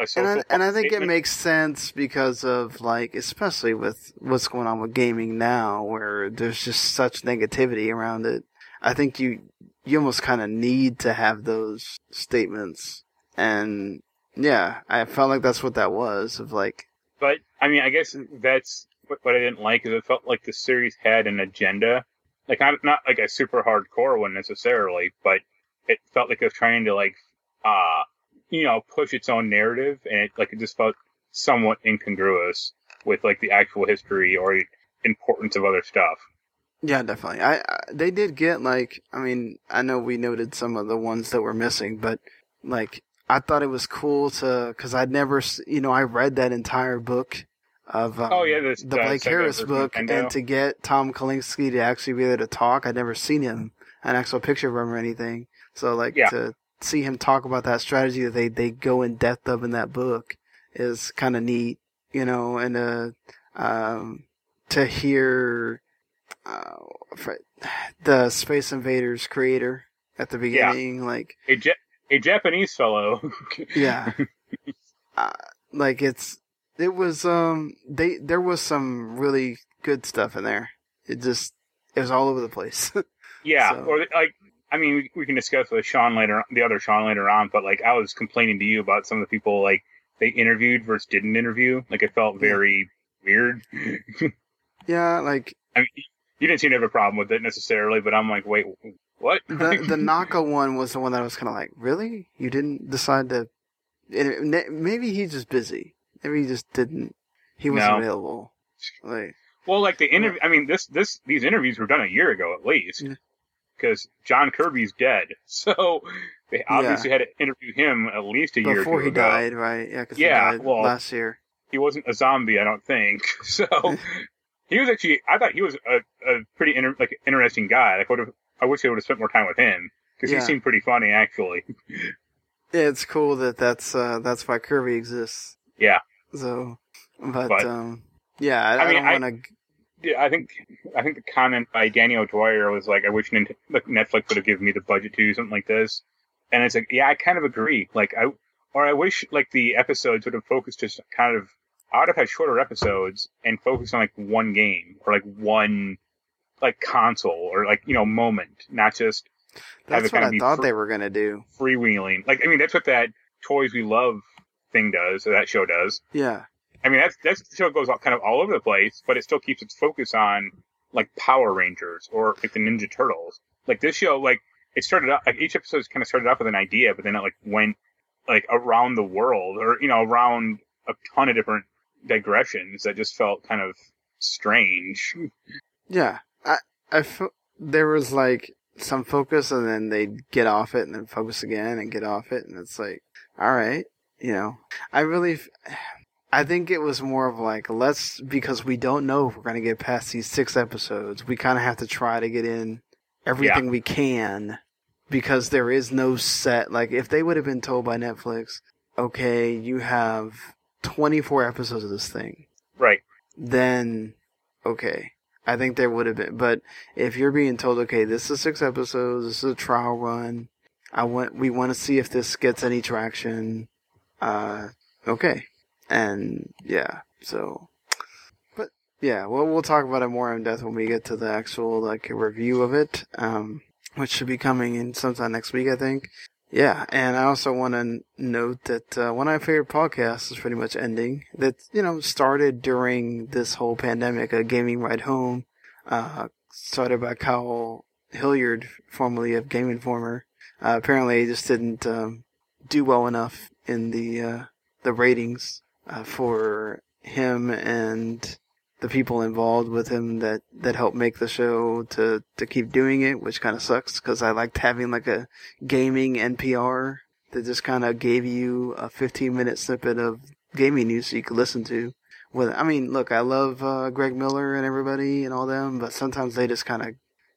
a and I, and I think it makes sense because of like, especially with what's going on with gaming now, where there's just such negativity around it. I think you you almost kind of need to have those statements, and yeah, I felt like that's what that was. Of like, But I mean, I guess that's what, what I didn't like is it felt like the series had an agenda, like not not like a super hardcore one necessarily, but it felt like it was trying to like, uh, you know, push its own narrative, and it like it just felt somewhat incongruous with like the actual history or importance of other stuff. Yeah, definitely. I, I they did get like I mean I know we noted some of the ones that were missing, but like I thought it was cool to because I'd never you know I read that entire book of um, Oh, yeah, this- the Blake Sega Harris book, and to get Tom Kalinske to actually be able to talk, I'd never seen him an actual picture of him or anything. So like Yeah. to see him talk about that strategy that they they go in depth of in that book is kind of neat, you know, and uh um to hear uh, the Space Invaders creator at the Yeah. beginning, like A, ja- a Japanese fellow. yeah, uh, like it's it was um they there was some really good stuff in there. It just it was all over the place. Yeah, So- or like I mean, we, can discuss with Sean later, the other Sean later on. But like, I was complaining to you about some of the people like they interviewed versus didn't interview. Like, it felt very weird. yeah, like I mean, you didn't seem to have a problem with it necessarily, but I'm like, wait, what? the the Naka one was the one that I was kind of like, really? You didn't decide to? Maybe he's just busy. Maybe he just didn't. He wasn't No. available. Like well, like the interview. I mean, this this these interviews were done a year ago at least, Yeah. Because John Kirby's dead. So they obviously had to interview him at least a year before he ago. died, right? Yeah, because Yeah, he died well- last year. he wasn't a zombie, I don't think. So he was actually, I thought he was a, a pretty inter, like interesting guy. Like, would have, I wish I would have spent more time with him because Yeah. he seemed pretty funny, actually. Yeah, it's cool that that's uh, that's why Kirby exists. Yeah. So, but, But- um, yeah, I, I I, mean, don't want to. Yeah, I think, I think the comment by Danny O'Dwyer was like, I wish like, Netflix would have given me the budget to do something like this. And it's like, yeah, I kind of agree. Like I, or I wish like the episodes would have focused just kind of, I would have had shorter episodes and focused on like one game or like one like console or like, you know, moment, not just That's what I thought fr- they were gonna do. freewheeling. Like, I mean, that's what that Toys We Love thing does, or that show does. Yeah, I mean, that's that show goes all, kind of all over the place, but it still keeps its focus on like Power Rangers or like the Ninja Turtles. Like this show, like it started out like each episode kind of started off with an idea, but then it like went like around the world or you know around a ton of different digressions that just felt kind of strange. yeah. I I there was like some focus, and then they'd get off it, and then focus again, and get off it, and it's like, all right, you know. I really, f- I think it was more of like let's because we don't know if we're gonna get past these six episodes. We kind of have to try to get in everything we can because there is no set. Like if they would have been told by Netflix, okay, you have 24 episodes of this thing, Right. then okay. I think there would have been, but if you're being told, okay, this is six episodes, this is a trial run, I want, we want to see if this gets any traction, uh, okay. And yeah, so, but yeah, well, we'll talk about it more in depth when we get to the actual, like, review of it, um, which should be coming in sometime next week, I think. Yeah, and I also want to note that uh, one of my favorite podcasts is pretty much ending. That you know started during this whole pandemic, a gaming ride home, uh, started by Kyle Hilliard, formerly of Game Informer. Uh, apparently, he just didn't um, do well enough in the uh, the ratings uh, for him and the people involved with him that that helped make the show to to keep doing it, which kind of sucks because I liked having like a gaming NPR that just kind of gave you a 15 minute snippet of gaming news so you could listen to. With I mean, look, I love uh, Greg Miller and everybody and all them, but sometimes they just kind of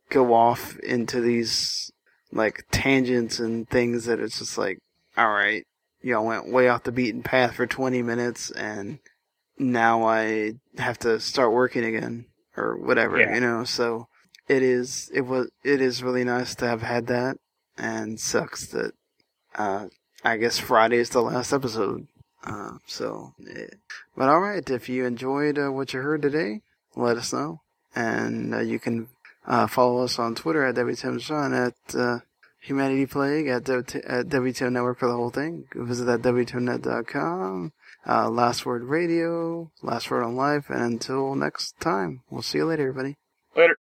go off into these like tangents and things that it's just like, all right, y'all went way off the beaten path for 20 minutes and now I have to start working again or whatever, Yeah. you know. So it is it was it is really nice to have had that, and sucks that uh, I guess Friday is the last episode. Uh, so, eh. but all right, if you enjoyed uh, what you heard today, let us know, and uh, you can uh, follow us on Twitter at WTMSon at uh, Humanity Plague at, WT- at WTM Network for the whole thing. Visit at WTMNet.com. Uh, last Word Radio, Last Word on Life, and until next time, we'll see you later, everybody. Later.